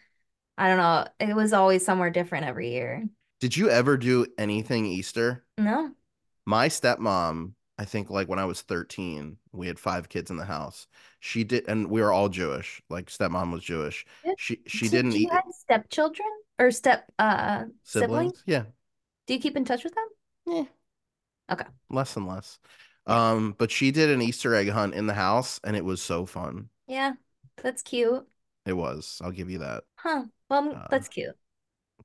I don't know, it was always somewhere different every year. Did you ever do anything Easter? No? My stepmom, I think like when I was 13, we had five kids in the house. She did, and we were all Jewish. Like stepmom was Jewish. She she So didn't you eat have stepchildren or step uh siblings. siblings? Yeah. Do you keep in touch with them? Yeah. Okay. Less and less. Um, but she did an Easter egg hunt in the house, and it was so fun. Yeah, that's cute. It was. I'll give you that. Huh. Well, Uh, that's cute.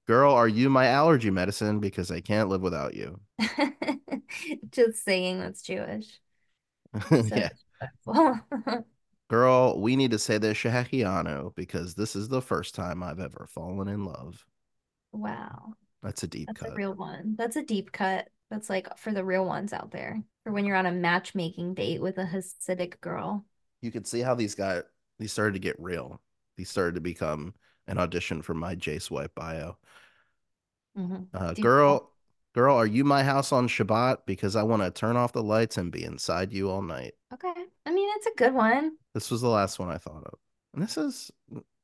Girl, are you my allergy medicine? Because I can't live without you. Just saying that's Jewish. So yeah. Girl, we need to say the Shehecheyanu because this is the first time I've ever fallen in love. Wow. That's a deep That's cut. a real one. That's a deep cut. That's like for the real ones out there. For when you're on a matchmaking date with a Hasidic girl. You could see how these got these started to get real. These started to become an audition for my J Swipe bio. Mhm. Uh, girl, girl, are you my house on Shabbat? Because I want to turn off the lights and be inside you all night. Okay. I mean, it's a good one. This was the last one I thought of. And this is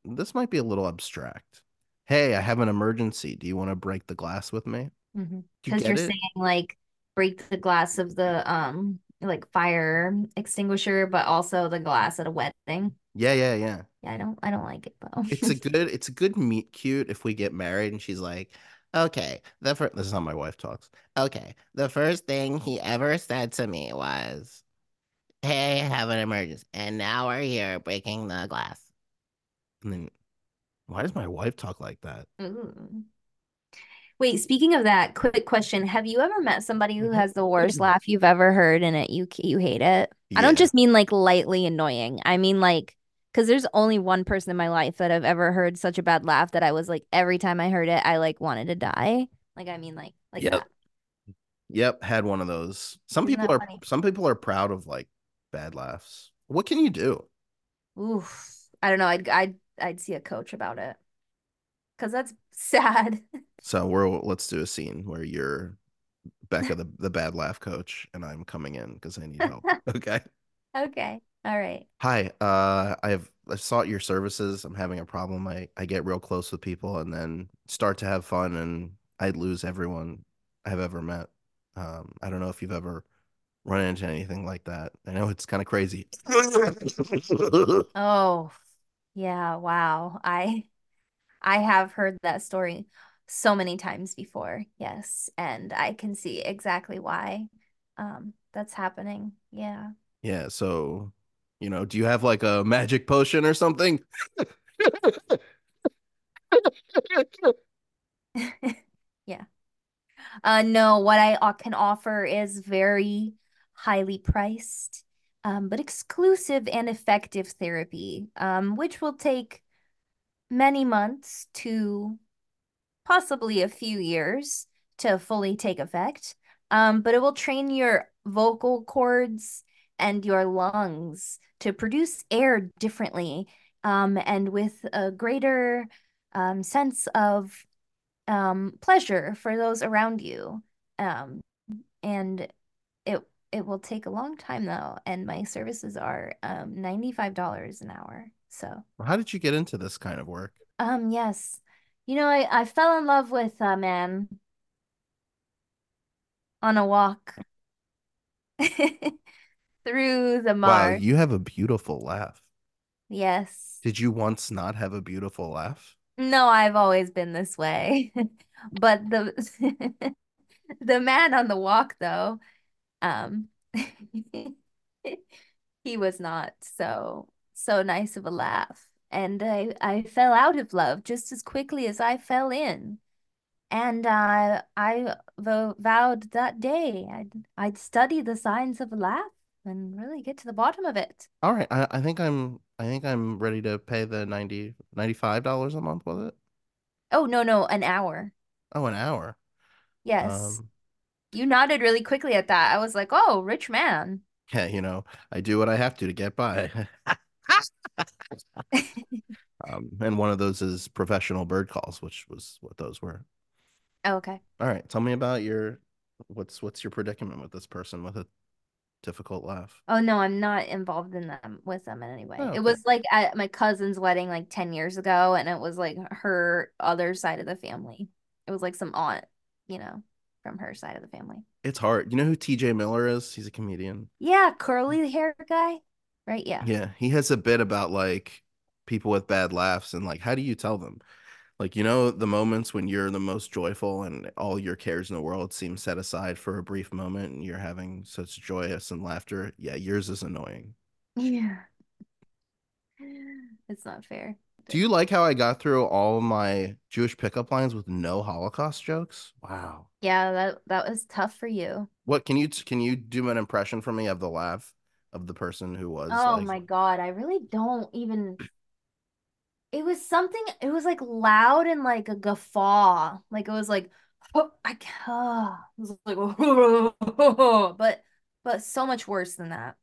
this might be a little abstract. Hey, I have an emergency. Do you want to break the glass with me? Because Do you you're it? saying like break the glass of the um like fire extinguisher, but also the glass at a wedding. Yeah, yeah, yeah. Yeah, I don't I don't like it though. It's a good it's a good meet cute if we get married and she's like, okay, the first this is how my wife talks. Okay, the first thing he ever said to me was, Hey, I have an emergency. And now we're here breaking the glass. And then why does my wife talk like that? Ooh. Wait, speaking of that, quick question. Have you ever met somebody who mm-hmm. has the worst mm-hmm. laugh you've ever heard and it you you hate it? I don't just mean like lightly annoying. I mean like because there's only one person in my life that I've ever heard such a bad laugh that I was like every time I heard it, I like wanted to die. Like I mean like like Yep. that. Yep, had one of those. Some Isn't people are funny? some people are proud of like bad laughs. What can you do? Oof. I don't know. I'd I'd I'd see a coach about it. Cause that's sad. So we're let's do a scene where you're Becca the, the bad laugh coach and I'm coming in because I need help. Okay. Okay. All right. Hi, uh, I have I sought your services. I'm having a problem. I, I get real close with people and then start to have fun and I lose everyone I've ever met. Um, I don't know if you've ever run into anything like that. I know it's kind of crazy. Oh, yeah, wow. I I have heard that story so many times before. Yes, and I can see exactly why um that's happening. Yeah. Yeah, so you know, do you have like a magic potion or something? Yeah. Uh no, what I can offer is very highly priced um but exclusive and effective therapy um which will take many months to possibly a few years to fully take effect. Um, but it will train your vocal cords and your lungs to produce air differently um, and with a greater um, sense of um, pleasure for those around you. Um, and it it will take a long time though, and my services are um, $95 an hour. So How did you get into this kind of work? um, yes. You know, I, I fell in love with a man on a walk through the Wow, you have a beautiful laugh. Yes. Did you once not have a beautiful laugh? No, I've always been this way. But the the man on the walk though, um he was not so so nice of a laugh. and I I fell out of love just as quickly as I fell in. And uh, I vowed that day I'd I'd study the signs of laugh and really get to the bottom of it. All right, I, I think I'm I think I'm ready to pay the 90 $95 a month with it. Oh, no, no, an hour. Oh, an hour. Yes. Um, You nodded really quickly at that. I was like, oh, rich man. yeah, you know, I do what I have to to get by. Um, and one of those is professional bird calls, which was what those were. Oh, okay. All right, tell me about your what's what's your predicament with this person with a difficult laugh? Oh no, I'm not involved in them with them in any way. Oh, It was like at my cousin's wedding like 10 years ago, and it was like her other side of the family. It was like some aunt, you know, from her side of the family. It's hard. You know who TJ Miller is? He's a comedian. Yeah, curly mm. hair guy. Right? Yeah. Yeah, he has a bit about like people with bad laughs and like how do you tell them? Like, you know, the moments when you're the most joyful and all your cares in the world seem set aside for a brief moment and you're having such joyous and laughter. Yeah, yours is annoying. Yeah. It's not fair. Do you like how I got through all my Jewish pickup lines with no Holocaust jokes? Wow. Yeah, that that was tough for you. What can you can you do an impression for me of the laugh of the person who was Oh like my God, I really don't even. It was something, it was like loud and like a guffaw. Like it was like, oh, I can't. It was like, but but so much worse than that.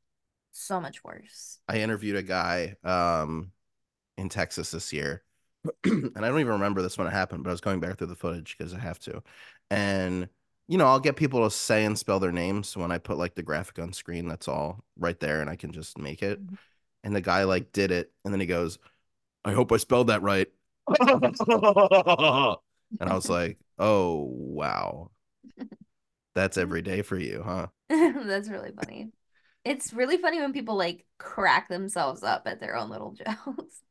So much worse. I interviewed a guy um in Texas this year. and I don't even remember this when it happened, but I was going back through the footage because I have to. And you know, I'll get people to say and spell their names when I put like the graphic on screen. That's all right there, and I can just make it. Mhm. And the guy like did it, and then he goes, "I hope I spelled that right." and I was like, "Oh wow, that's every day for you, huh?" That's really funny. It's really funny when people like crack themselves up at their own little jokes.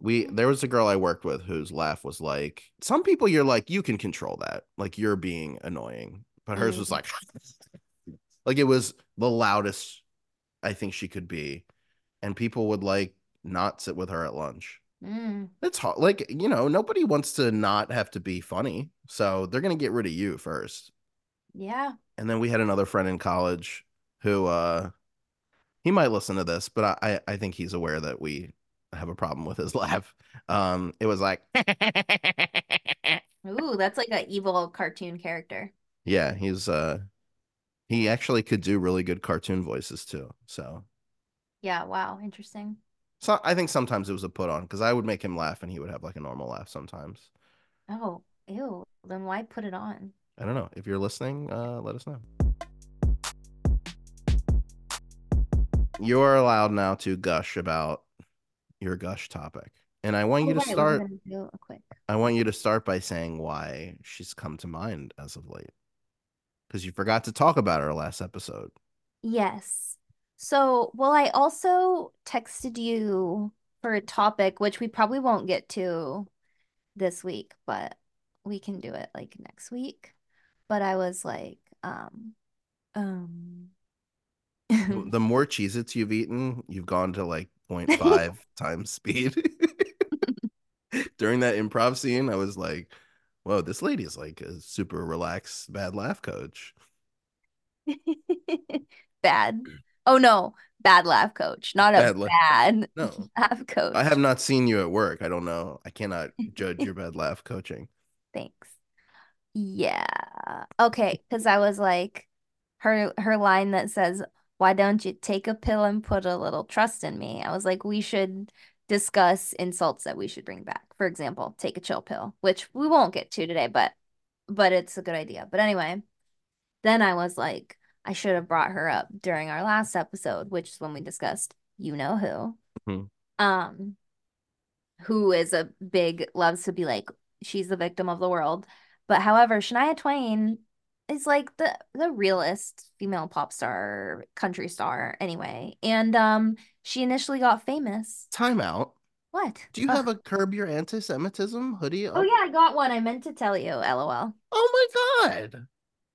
We there was a girl I worked with whose laugh was like some people you're like you can control that like you're being annoying but hers was Mhm. like like it was the loudest I think she could be and people would like not sit with her at lunch. Mm. It's hard like you know nobody wants to not have to be funny so they're going to get rid of you first. Yeah. And then we had another friend in college who uh he might listen to this but I I, I think he's aware that we have a problem with his laugh. Um it was like Ooh, that's like an evil cartoon character. Yeah, he's uh he actually could do really good cartoon voices too. So Yeah, wow, interesting. So I think sometimes it was a put on because I would make him laugh and he would have like a normal laugh sometimes. Oh, ew. Then why put it on? I don't know. If you're listening, uh let us know. You're allowed now to gush about your gush topic. And I want you Oh, to right, start gonna do a quick. I want you to start by saying why she's come to mind as of late. Because you forgot to talk about her last episode. Yes. So, well, I also texted you for a topic, which we probably won't get to this week, but we can do it like next week. But I was like, um, um, the more Cheez Its you've eaten, you've gone to like 0.5 times speed. During that improv scene, I was like, whoa, this lady is like a super relaxed bad laugh coach. bad. Oh no, bad laugh coach, not a Bad la- bad No, laugh coach. I have not seen you at work. I don't know. I cannot judge your bad laugh coaching. Thanks. Yeah. Okay, because I was like her her line that says, "Why don't you take a pill and put a little trust in me?" I was like, we should discuss insults that we should bring back. For example, take a chill pill, which we won't get to today, but but it's a good idea. But anyway, then I was like, I should have brought her up during our last episode, which is when we discussed you know who. Mhm. Um who is a big loves to be like she's the victim of the world. But however, Shania Twain is like the the realist female pop star, country star anyway. And um she initially got famous. Time out. What? Do you have a curb your anti-Semitism hoodie? Oh yeah, I got one. I meant to tell you. LOL. Oh my god.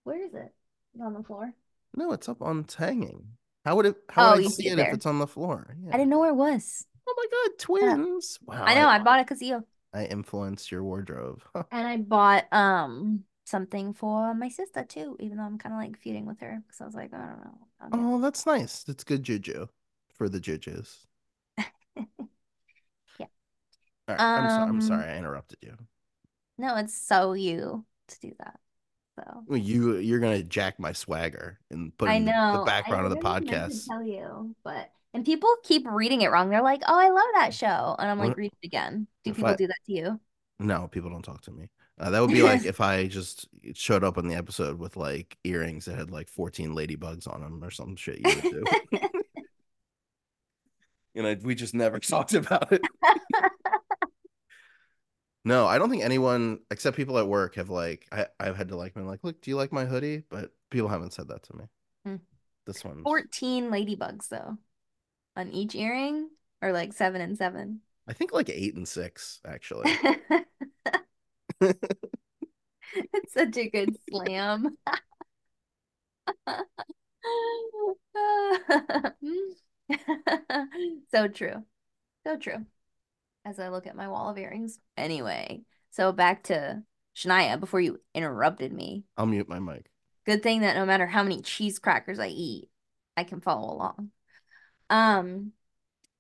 Where is it? Is it on the floor? No, it's up on hanging. How would it how Oh, would I you see it it if it's on the floor? I didn't know where it was. Oh my god, twins! Wow, I know. I bought it because you. I influenced your wardrobe. And I bought um something for my sister too, even though I'm kind of like feuding with her because I was like, I don't know. Oh, that's nice. That's good juju for the jujus. Yeah. Right, I'm, so- I'm Um, sorry I interrupted you. No, it's so you to do that. So Well, You you're gonna jack my swagger and put I in the- know the background of the really meant to podcast. tell you, but and people keep reading it wrong. They're like, "Oh, I love that show," and I'm like, What- "Read it again." Do if people I- do that to you? No, people don't talk to me. Uh, that would be like if I just showed up on the episode with like earrings that had like 14 ladybugs on them or some shit you would do. you know, we just never talked about it. No, I don't think anyone except people at work have like I, I've had to like been like, look, do you like my hoodie? But people haven't said that to me. Hmm. This one. 14 ladybugs though on each earring, or like seven and seven. I think like eight and six, actually. It's such a good slam. So true. So true. As I look at my wall of earrings. Anyway, so back to Shania before you interrupted me. I'll mute my mic. Good thing that no matter how many cheese crackers I eat, I can follow along. Um,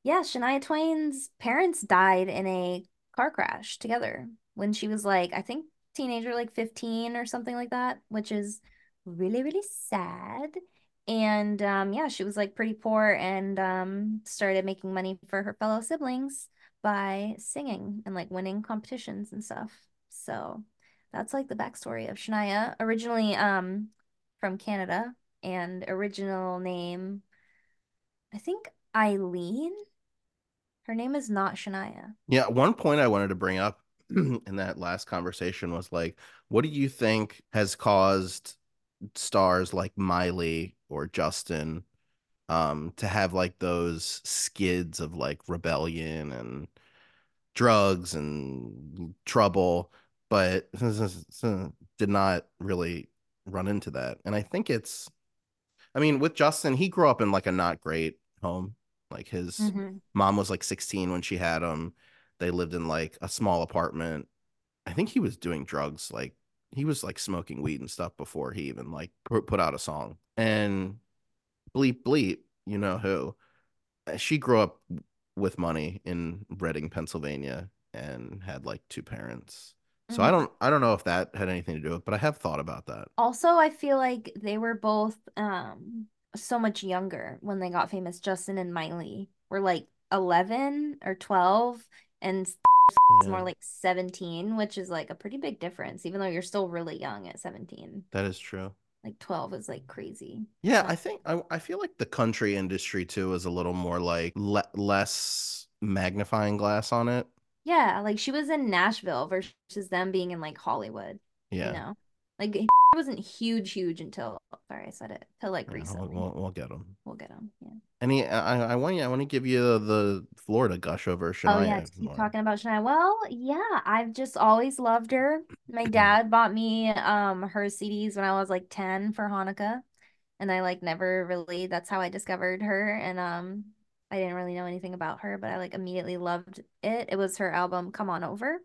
yeah, Shania Twain's parents died in a car crash together when she was like, I think teenager, like 15 or something like that, which is really, really sad. And um, yeah, she was like pretty poor and um, started making money for her fellow siblings by singing and like winning competitions and stuff. So that's like the backstory of Shania. Originally um from Canada and original name, I think Eilleen. Her name is not Shania. Yeah, one point I wanted to bring up in that last conversation was like, what do you think has caused stars like Miley or Justin um to have like those skids of like rebellion and drugs and trouble, but did not really run into that. And I think it's I mean, with Justin, he grew up in like a not great home. Like his Mhm. mom was like 16 when she had him. They lived in like a small apartment. I think he was doing drugs. Like he was like smoking weed and stuff before he even like put out a song. And bleep bleep, you know who? uh, She grew up with money in Reading, Pennsylvania, and had like two parents. So I Mhm. don't I don't know if that had anything to do with it, but I have thought about that. Also, I feel like they were both um so much younger when they got famous. Justin and Miley were like 11 or 12 and is more like 17, which is like a pretty big difference, even though you're still really young at 17. that is true. Like 12 is like crazy. Yeah, I think I, I feel like the country industry too is a little more like le- less magnifying glass on it. Yeah, like she was in Nashville versus them being in like Hollywood, Yeah, you know? Like it wasn't huge, huge until, sorry, I said it, till like Yeah, recently. we'll, we'll get them. We'll get them. Yeah. Any, I, I want you, I want to give you the Florida gush over Oh yeah, to keep talking about Shania. Well, yeah, I've just always loved her. My dad bought me um her CDs when I was like 10 for Hanukkah. And I like never really that's how I discovered her. And um I didn't really know anything about her, but I like immediately loved it. It was her album Come On Over,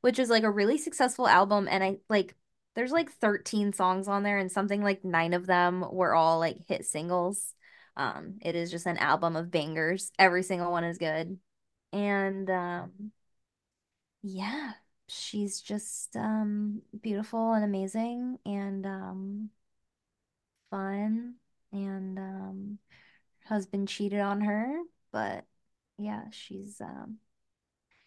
which is like a really successful album. And I like there's like 13 songs on there, and something like nine of them were all like hit singles. Um, it is just an album of bangers. Every single one is good. And um yeah, she's just um beautiful and amazing and um fun and um husband cheated on her, but yeah, she's um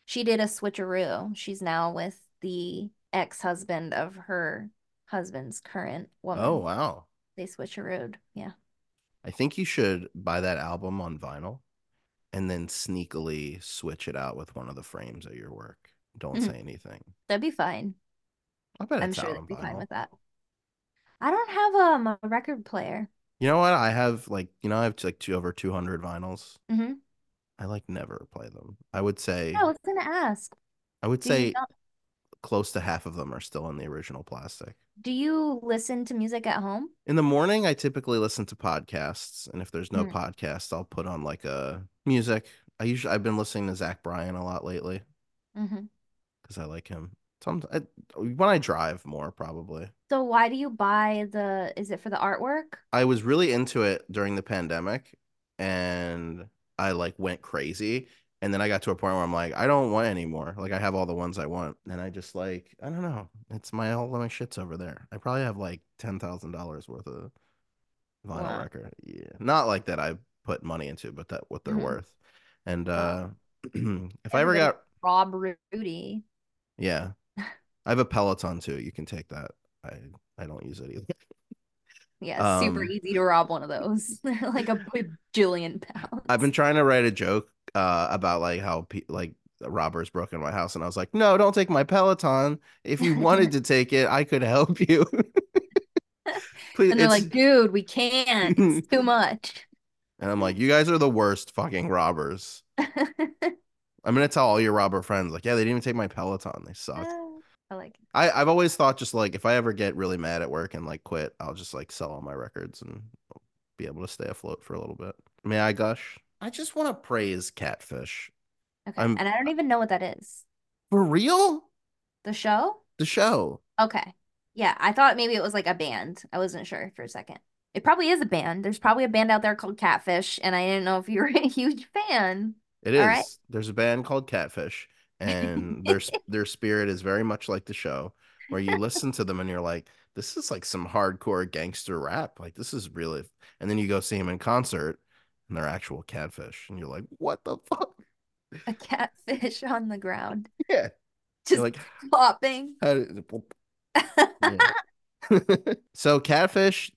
she did a switcheroo. She's now with the ex-husband of her husband's current woman. Oh wow! They switch switcherooed. Yeah. I think you should buy that album on vinyl, and then sneakily switch it out with one of the frames at your work. Don't Mhm. say anything. That'd be fine. I bet I'm it's sure they'd be fine with that. I don't have um, a record player. You know what? I have like you know I have like two over two hundred vinyls. Mm-hmm. I like never play them. I would say Yeah, I was gonna ask. I would Do say close to half of them are still in the original plastic. Do you listen to music at home? In the morning, I typically listen to podcasts, and if there's no Mm. podcast, I'll put on like a music I usually I've been listening to Zach Bryan a lot lately because I like him. Sometimes I, when I drive more probably. So why do you buy the? Is it for the artwork? I was really into it during the pandemic and I like went crazy. And then I got to a point where I'm like, I don't want any more. Like I have all the ones I want. And I just like, I don't know. It's my all of my shit's over there. I probably have like ten thousand dollars worth of vinyl Wow. record. Yeah. Not like that I put money into, but that what they're Mhm. worth. And uh if I ever got Rob Rudy. yeah. I have a Peloton too. You can take that. I I don't use it either. Yeah, super Um, easy to rob one of those. Like a bajillion pounds. I've been trying to write a joke uh, about like how pe- like robbers broke into my house, and I was like, "No, don't take my Peloton. If you wanted to take it, I could help you." Please, and they're like, dude, we can't. It's too much. and I'm like, "You guys are the worst fucking robbers." I'm gonna tell all your robber friends, like, "Yeah, they didn't even take my Peloton. They suck." I like it. I I've always thought just like if I ever get really mad at work and like quit, I'll just like sell all my records and be able to stay afloat for a little bit. May I gush? I just want to praise Catfish. Okay. I'm- And I don't even know what that is. For real? The show? The show. Okay. Yeah, I thought maybe it was like a band. I wasn't sure for a second. It probably is a band. There's probably a band out there called Catfish, and I didn't know if you were a huge fan. It is. Right. There's a band called Catfish, and their their spirit is very much like the show, where you listen to them and you're like, this is like some hardcore gangster rap. Like this is really. And then you go see them in concert, and they're actual Catfish, and you're like, what the fuck? A catfish on the ground, Yeah. just You're like, flopping. how did- Yeah. so Catfish,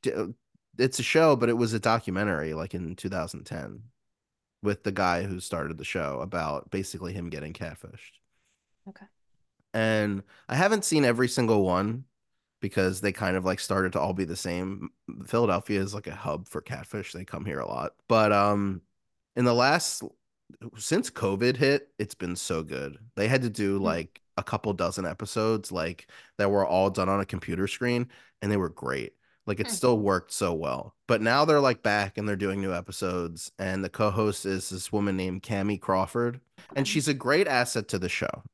it's a show, but it was a documentary like in 2010 with the guy who started the show about basically him getting catfished. Okay. And I haven't seen every single one because they kind of like started to all be the same. Philadelphia is like a hub for catfish. They come here a lot. But um in the last since COVID hit, it's been so good. They had to do like a couple dozen episodes like that were all done on a computer screen and they were great. Like it Hmm. still worked so well. But now they're like back and they're doing new episodes and the co-host is this woman named Kamie Crawford and she's a great asset to the show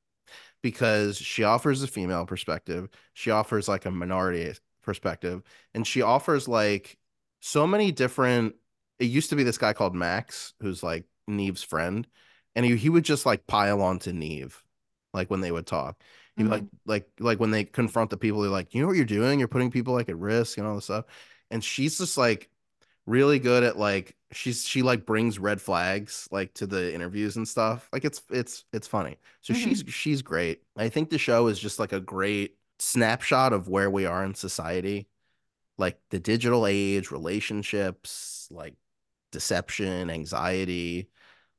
because she offers a female perspective, she offers like a minority perspective and she offers like so many different it used to be this guy called Max who's like Nev's friend and he, he would just like pile on to Nev like when they would talk. Mhm. like like like when they confront the people, they're like, you know what you're doing? You're putting people like at risk and all this stuff. And she's just like really good at like she's she like brings red flags like to the interviews and stuff. Like it's it's it's funny. So Mhm. she's she's great. I think the show is just like a great snapshot of where we are in society. Like the digital age, relationships, like deception, anxiety,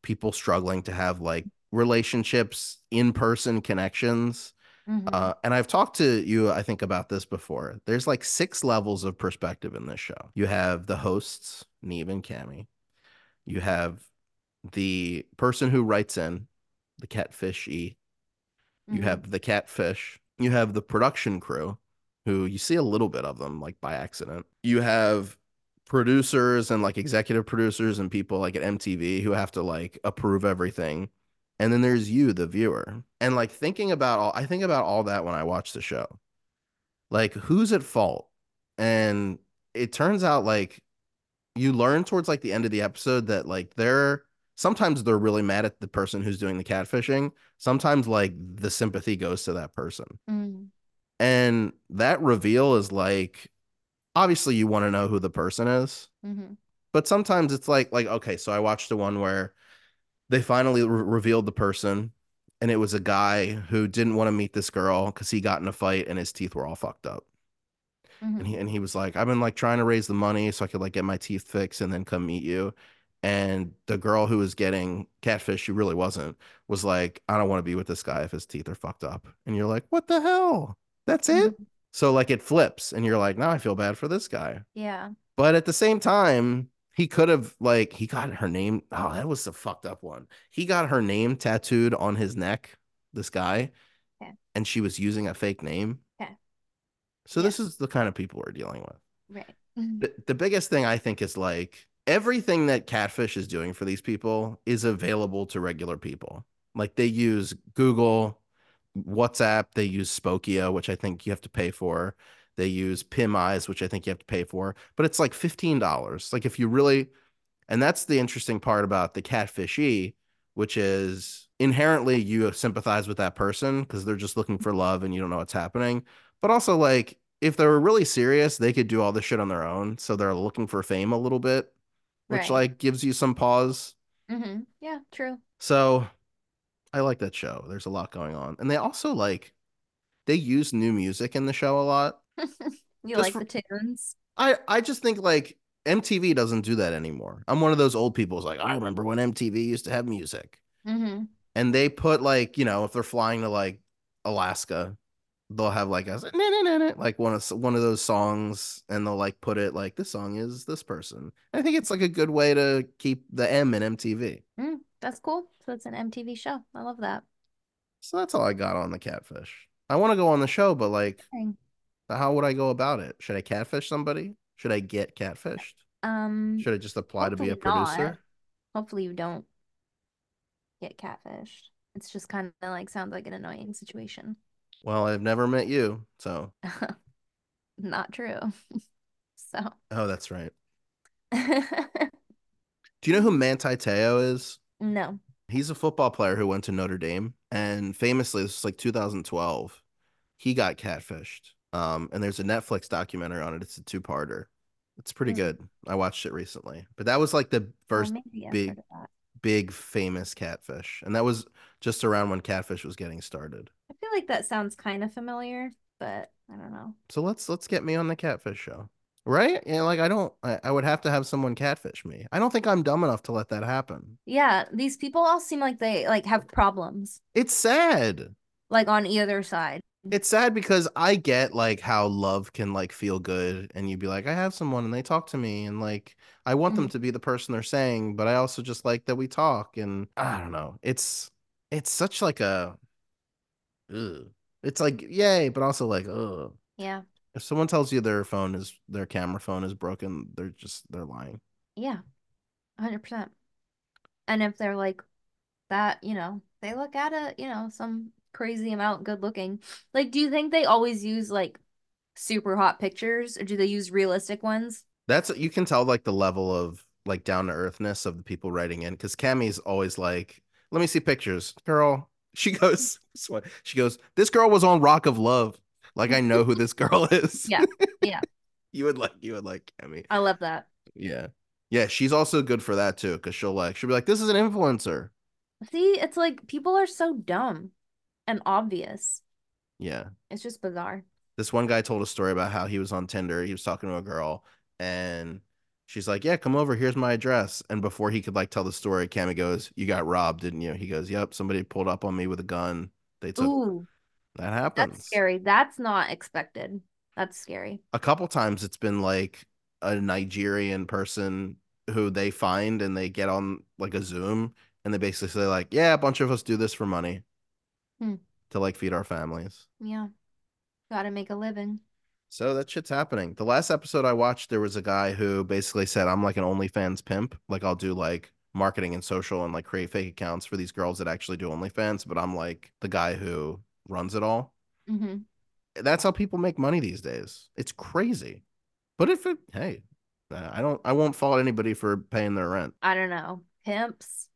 people struggling to have like relationships, in-person connections. Mhm. Uh, and I've talked to you, I think, about this before. There's like six levels of perspective in this show. You have the hosts, Nev and Kamie. You have the person who writes in, the catfish E. You Mhm. have the catfish. You have the production crew, who you see a little bit of them, like by accident. You have producers and like executive producers and people like at MTV who have to like approve everything. And then there's you, the viewer. And like thinking about all, I think about all that when I watch the show. Like, who's at fault? And it turns out like you learn towards like the end of the episode that like they're sometimes they're really mad at the person who's doing the catfishing. Sometimes like the sympathy goes to that person. Mm. And that reveal is like obviously you want to know who the person is, Mhm. but sometimes it's like like okay, so I watched the one where they finally re- revealed the person and it was a guy who didn't want to meet this girl cuz he got in a fight and his teeth were all fucked up. Mhm. And he and he was like, I've been like trying to raise the money so I could like get my teeth fixed and then come meet you. And the girl who was getting catfish, she really wasn't, was like, I don't want to be with this guy if his teeth are fucked up. And you're like, what the hell? That's it? Mhm. So like it flips and you're like, now I feel bad for this guy. Yeah. But at the same time, he could have like he got her name. Oh, that was the fucked up one. He got her name tattooed on his neck, this guy. Okay. And she was using a fake name. Okay. So Yeah. this is the kind of people we're dealing with Right. Mhm. the, the biggest thing I think is like everything that Catfish is doing for these people is available to regular people. Like they use Google, WhatsApp, they use Spokeo, which I think you have to pay for. They use PimEyes, which I think you have to pay for, but it's like $15. Like if you really, and that's the interesting part about the catfishy, which is inherently you sympathize with that person because they're just looking for love and you don't know what's happening. But also, like, if they were really serious, they could do all this shit on their own. So they're looking for fame a little bit, which Right. like gives you some pause. Mm-hmm. Yeah, true. So I like that show. There's a lot going on. And they also like they use new music in the show a lot. You like for- the tunes? I I just think like MTV doesn't do that anymore. I'm one of those old people who's like, I remember when MTV used to have music. Mm-hmm. And they put like, you know, if they're flying to like Alaska, they'll have like a like one of one of those songs and they'll like put it like this song is this person. I think it's like a good way to keep the M in MTV. Mm, that's cool. So it's an MTV show. I love that. So that's all I got on the catfish. I want to go on the show, but like Dang. How would I go about it? Should I catfish somebody? Should I get catfished? Um, Should I just apply to be a not. producer? hopefully you don't get catfished. It's just kind of like sounds like an annoying situation. Well, I've never met you, so Not true. So, oh, that's right. Do you know who Manti Te'o is? no. He's a football player who went to Notre Dame, and famously, this was like 2012. He got catfished. Um, and there's a Netflix documentary on it. It's a two-parter. It's pretty Hmm. good. I watched it recently, but that was like the Oh, first I've big- heard of that. big famous catfish, and that was just around when catfish was getting started. I feel like that sounds kind of familiar, but I don't know. So let's let's get me on the catfish show, right? Yeah, like I don't, I, I would have to have someone catfish me. I don't think I'm dumb enough to let that happen. Yeah, these people all seem like they like have problems, It's sad. like on either side. It's sad because I get like how love can like feel good and you'd be like, I have someone and they talk to me and like I want them mm-hmm. to be the person they're saying, but I also just like that we talk and I don't know. It's it's such like a ugh. It's like yay, but also like oh Yeah. If someone tells you their phone is their camera phone is broken, they're just they're lying. Yeah. 100%. And if they're like that, you know, they look at it, you know, some crazy amount good looking. Like, do you think they always use like super hot pictures or do they use realistic ones? That's you can tell like the level of like down to earthness of the people writing in because Kamie's always like, let me see pictures, girl. She goes, she goes, this girl was on Rock of Love. Like I know who this girl is. Yeah, yeah. you would like, you would like Kamie. I love that. Yeah, yeah. She's also good for that too because she'll like, she'll be like, this is an influencer. See, it's like people are so dumb and obvious. Yeah. It's just bizarre. This one guy told a story about how he was on Tinder. He was talking to a girl and she's like, Yeah, come over. Here's my address. And before he could like tell the story, Kamie goes, You got robbed, didn't you? He goes, Yep, somebody pulled up on me with a gun. They took Ooh, that happens. that's scary. That's not expected. That's scary. A couple times it's been like a Nigerian person who they find and they get on like a Zoom and they basically say, like, yeah, a bunch of us do this for money. Hmm. To like feed our families. Yeah. Gotta make a living. So that shit's happening. The last episode I watched, there was a guy who basically said, I'm like an OnlyFans pimp. Like I'll do like marketing and social and like create fake accounts for these girls that actually do OnlyFans, but I'm like the guy who runs it all. hmm That's how people make money these days. It's crazy. But if it, hey, I don't, I won't fault anybody for paying their rent. I don't know. Pimps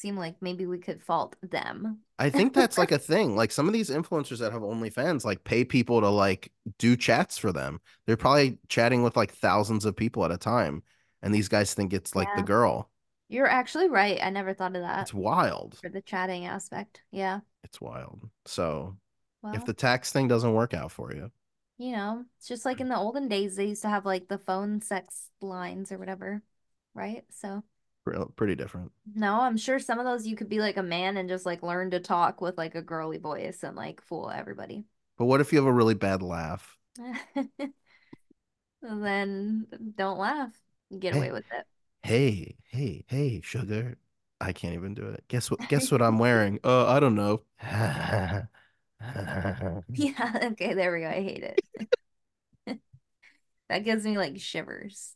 seem like maybe we could fault them. I think that's like a thing. Like some of these influencers that have OnlyFans like pay people to like do chats for them. They're probably chatting with like thousands of people at a time. And these guys think it's like the girl. You're actually right. I never thought of that It's wild. for the chatting aspect. Yeah. It's wild. So Well, if the tax thing doesn't work out for you, you know, it's just like mm. in the olden days, they used to have like the phone sex lines or whatever, right? So, pretty different. no, I'm sure some of those you could be like a man and just like learn to talk with like a girly voice and like fool everybody. But what if you have a really bad laugh? Then don't laugh. Get away with it. Hey, hey, hey, sugar. I can't even do it. Guess what? Guess what I'm wearing? Uh, I don't know. Yeah, okay, there we go. I hate it. That gives me like shivers.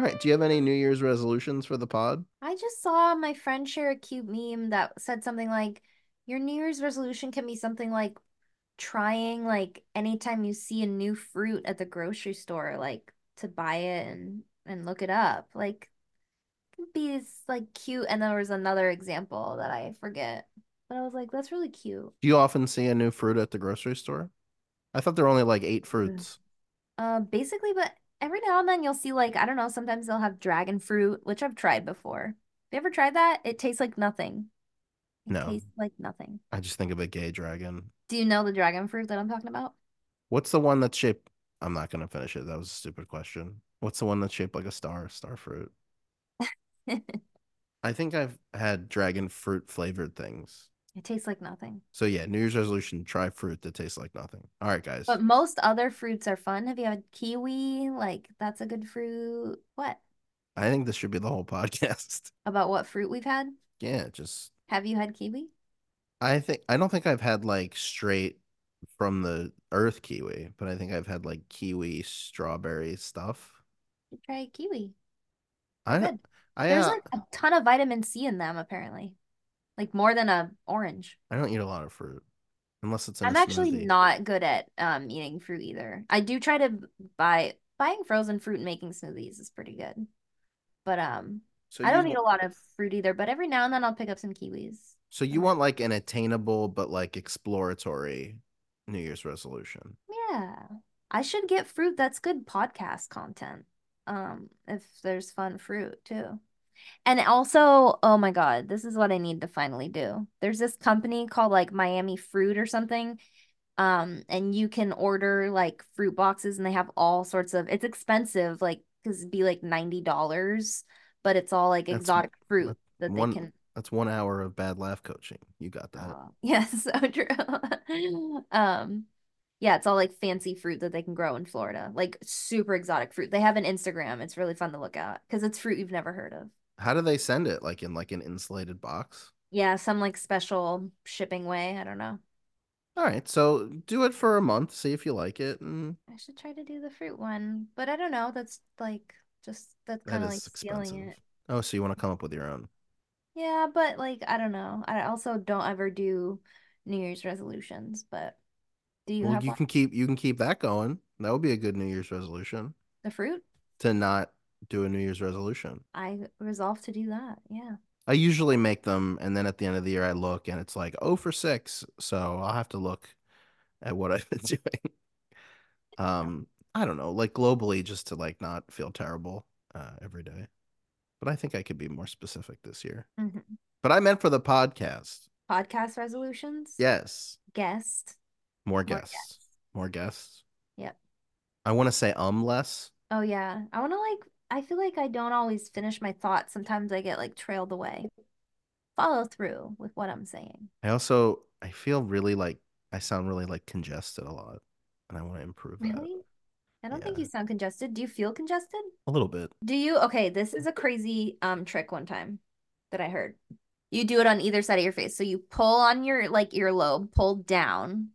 Right. Do you have any New Year's resolutions for the pod? I just saw my friend share a cute meme that said something like, Your New Year's resolution can be something like trying, like, anytime you see a new fruit at the grocery store, like, to buy it and and look it up. Like, it be like cute. And there was another example that I forget, but I was like, That's really cute. Do you often see a new fruit at the grocery store? I thought there were only like eight fruits. Uh, basically, but every now and then you'll see like I don't know, sometimes they'll have dragon fruit, which I've tried before. Have you ever tried that? It tastes like nothing. It No. tastes like nothing. I just think of a gay dragon. Do you know the dragon fruit that I'm talking about? What's the one that's shaped? I'm not gonna finish it. That was a stupid question. What's the one that's shaped like a star? Star fruit. I think I've had dragon fruit flavored things. It tastes like nothing. So yeah, New Year's resolution: try fruit that tastes like nothing. All right, guys. But most other fruits are fun. Have you had kiwi? Like that's a good fruit. What? I think this should be the whole podcast. About what fruit we've had? Yeah, just Have you had kiwi? I think I don't think I've had like straight from the earth kiwi, but I think I've had like kiwi strawberry stuff. You try kiwi. I Good. I There's uh, like a ton of vitamin C in them, apparently. Like more than a orange. I don't eat a lot of fruit unless it's in I'm actually smoothie. not good at um eating fruit either. I do try to buy buying frozen fruit and making smoothies is pretty good. But um So I don't eat a lot of fruit either, but every now and then I'll pick up some kiwis. So you want like an attainable but like exploratory New Year's resolution. Yeah. I should get fruit that's good podcast content. Um if there's fun fruit too. And also, oh my God, this is what I need to finally do. There's this company called like Miami Fruit or something. Um, and you can order like fruit boxes and they have all sorts of it's expensive, like because it'd be like $90, but it's all like That's exotic fruit that's that one- they can That's one hour of bad laugh coaching. You got that. Oh, yes, so true. Um, yeah, it's all like fancy fruit that they can grow in Florida, like super exotic fruit. They have an Instagram. It's really fun to look at because it's fruit you've never heard of. How do they send it? Like in like an insulated box? Yeah, some like special shipping way. I don't know. All right, so do it for a month, see if you like it, and I should try to do the fruit one, but I don't know. That's like just that's that kind of is like stealing it. Oh, so you want to come up with your own? Yeah, but like I don't know. I also don't ever do New Year's resolutions, but do you well, have you one? can keep you can keep that going. That would be a good New Year's resolution the fruit? to not do a New Year's resolution. I resolve to do that. Yeah. I usually make them, and then at the end of the year, I look and it's like oh for six. So I'll have to look at what I've been doing. Um, I don't know, like globally, just to like not feel terrible uh, every day. But I think I could be more specific this year. Mhm. But I meant for the podcast. Podcast resolutions? Yes, Guest. more More guests, guests. more guests. Yep. I want to say um less. Oh yeah. I want to like I feel like I don't always finish my thoughts. Sometimes I get like trailed away. Follow through with what I'm saying. I also I feel really like I sound really like congested a lot, and I want to improve that Really? I don't think you sound congested. Do you feel congested? a little bit. Do you? Okay, this is a crazy um trick one time that I heard. You do it on either side of your face. So you pull on your like earlobe, pull down.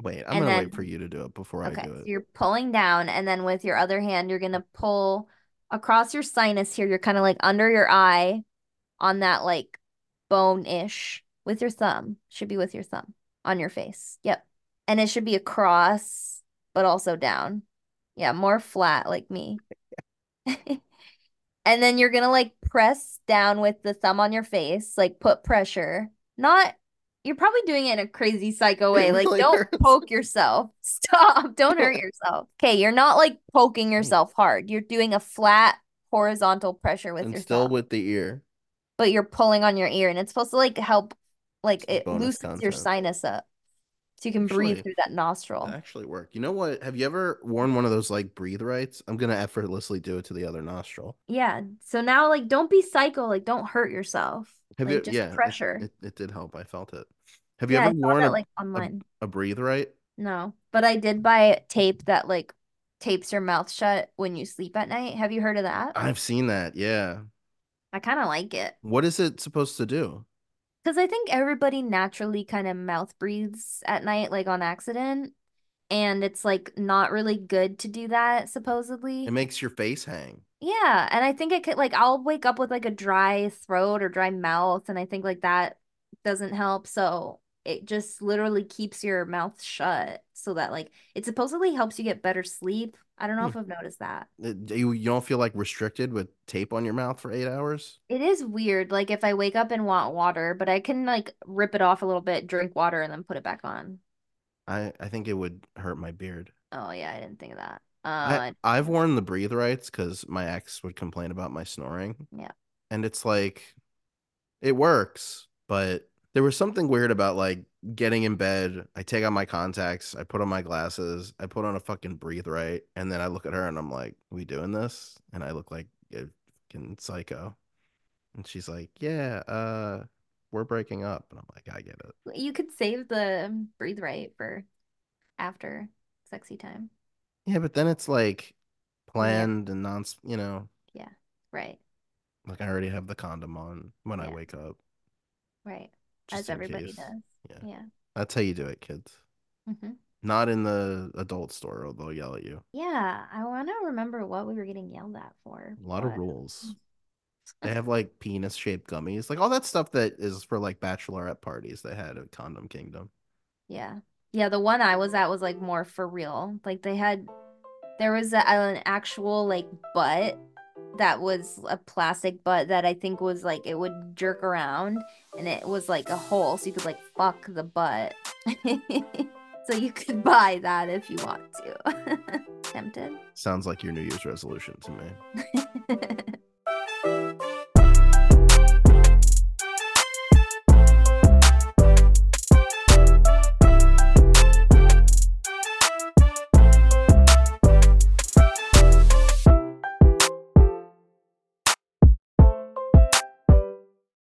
Wait, I'm And gonna then- wait for you to do it before I Okay, do so it. you're pulling down, and then with your other hand, you're gonna pull across your sinus here. You're kind of like under your eye on that like bone-ish with your thumb. Should be with your thumb on your face. Yep. And it should be across, but also down. Yeah, more flat like me. And then you're gonna like press down with the thumb on your face, like put pressure. Not, you're probably doing it in a crazy psycho way. Like, really don't hurts. poke yourself. Stop. Don't hurt yourself. Okay, you're not like poking mm. yourself hard. You're doing a flat horizontal pressure with and your still thumb, with the ear. but you're pulling on your ear, and it's supposed to like help, like Some it loosens your sinus up, so you can breathe through that nostril. That actually work. You know what? Have you ever worn one of those like breathe rights? I'm gonna effortlessly do it to the other nostril. Yeah. So now, like, don't be psycho. Like, don't hurt yourself. Have like, you? just yeah, pressure. It, it, did help. I felt it. Have you yeah, ever worn that a, like online. a breathe right? No, but I did buy tape that like tapes your mouth shut when you sleep at night. Have you heard of that? I've seen that. Yeah. I kind of like it What is it supposed to do? Because I think everybody naturally kind of mouth breathes at night, like on accident. and it's like not really good to do that supposedly. It makes your face hang. Yeah, and I think it could like I'll wake up with like a dry throat or dry mouth, and I think like that doesn't help. So it just literally keeps your mouth shut so that like it supposedly helps you get better sleep. I don't know Hmm. if I've noticed that. You, you don't feel like restricted with tape on your mouth for eight hours? It is weird, like if I wake up and want water, but I can like rip it off a little bit, drink water, and then put it back on. I, I think it would hurt my beard. Oh yeah, I didn't think of that. Uh, I, I've worn the breathe rights because my ex would complain about my snoring. Yeah. And it's like, it works, but there was something weird about like getting in bed. I take out my contacts, I put on my glasses, I put on a fucking breathe right, and then I look at her and I'm like, we doing this? And I look like a fucking psycho. And she's like, yeah, uh, we're breaking up. And I'm like, I get it. you could save the breathe right for after sexy time. Yeah, but then it's like planned and non, you know, Yeah. Right, like I already have the condom on when I wake up. right. Just As everybody case. does. Yeah. Yeah. That's how you do it, kids. hmm Not in the adult store, or they'll yell at you. Yeah, I want to remember what we were getting yelled at for. A lot of rules. They have like penis shaped gummies, like all that stuff that is for like bachelorette parties they had at Condom Kingdom. Yeah. Yeah, the one I was at was like more for real. Like they had there was a, an actual like butt that was a plastic butt that I think was like it would jerk around and it was like a hole so you could like fuck the butt. so you could buy that if you want to. Tempted. Sounds like your New Year's resolution to me.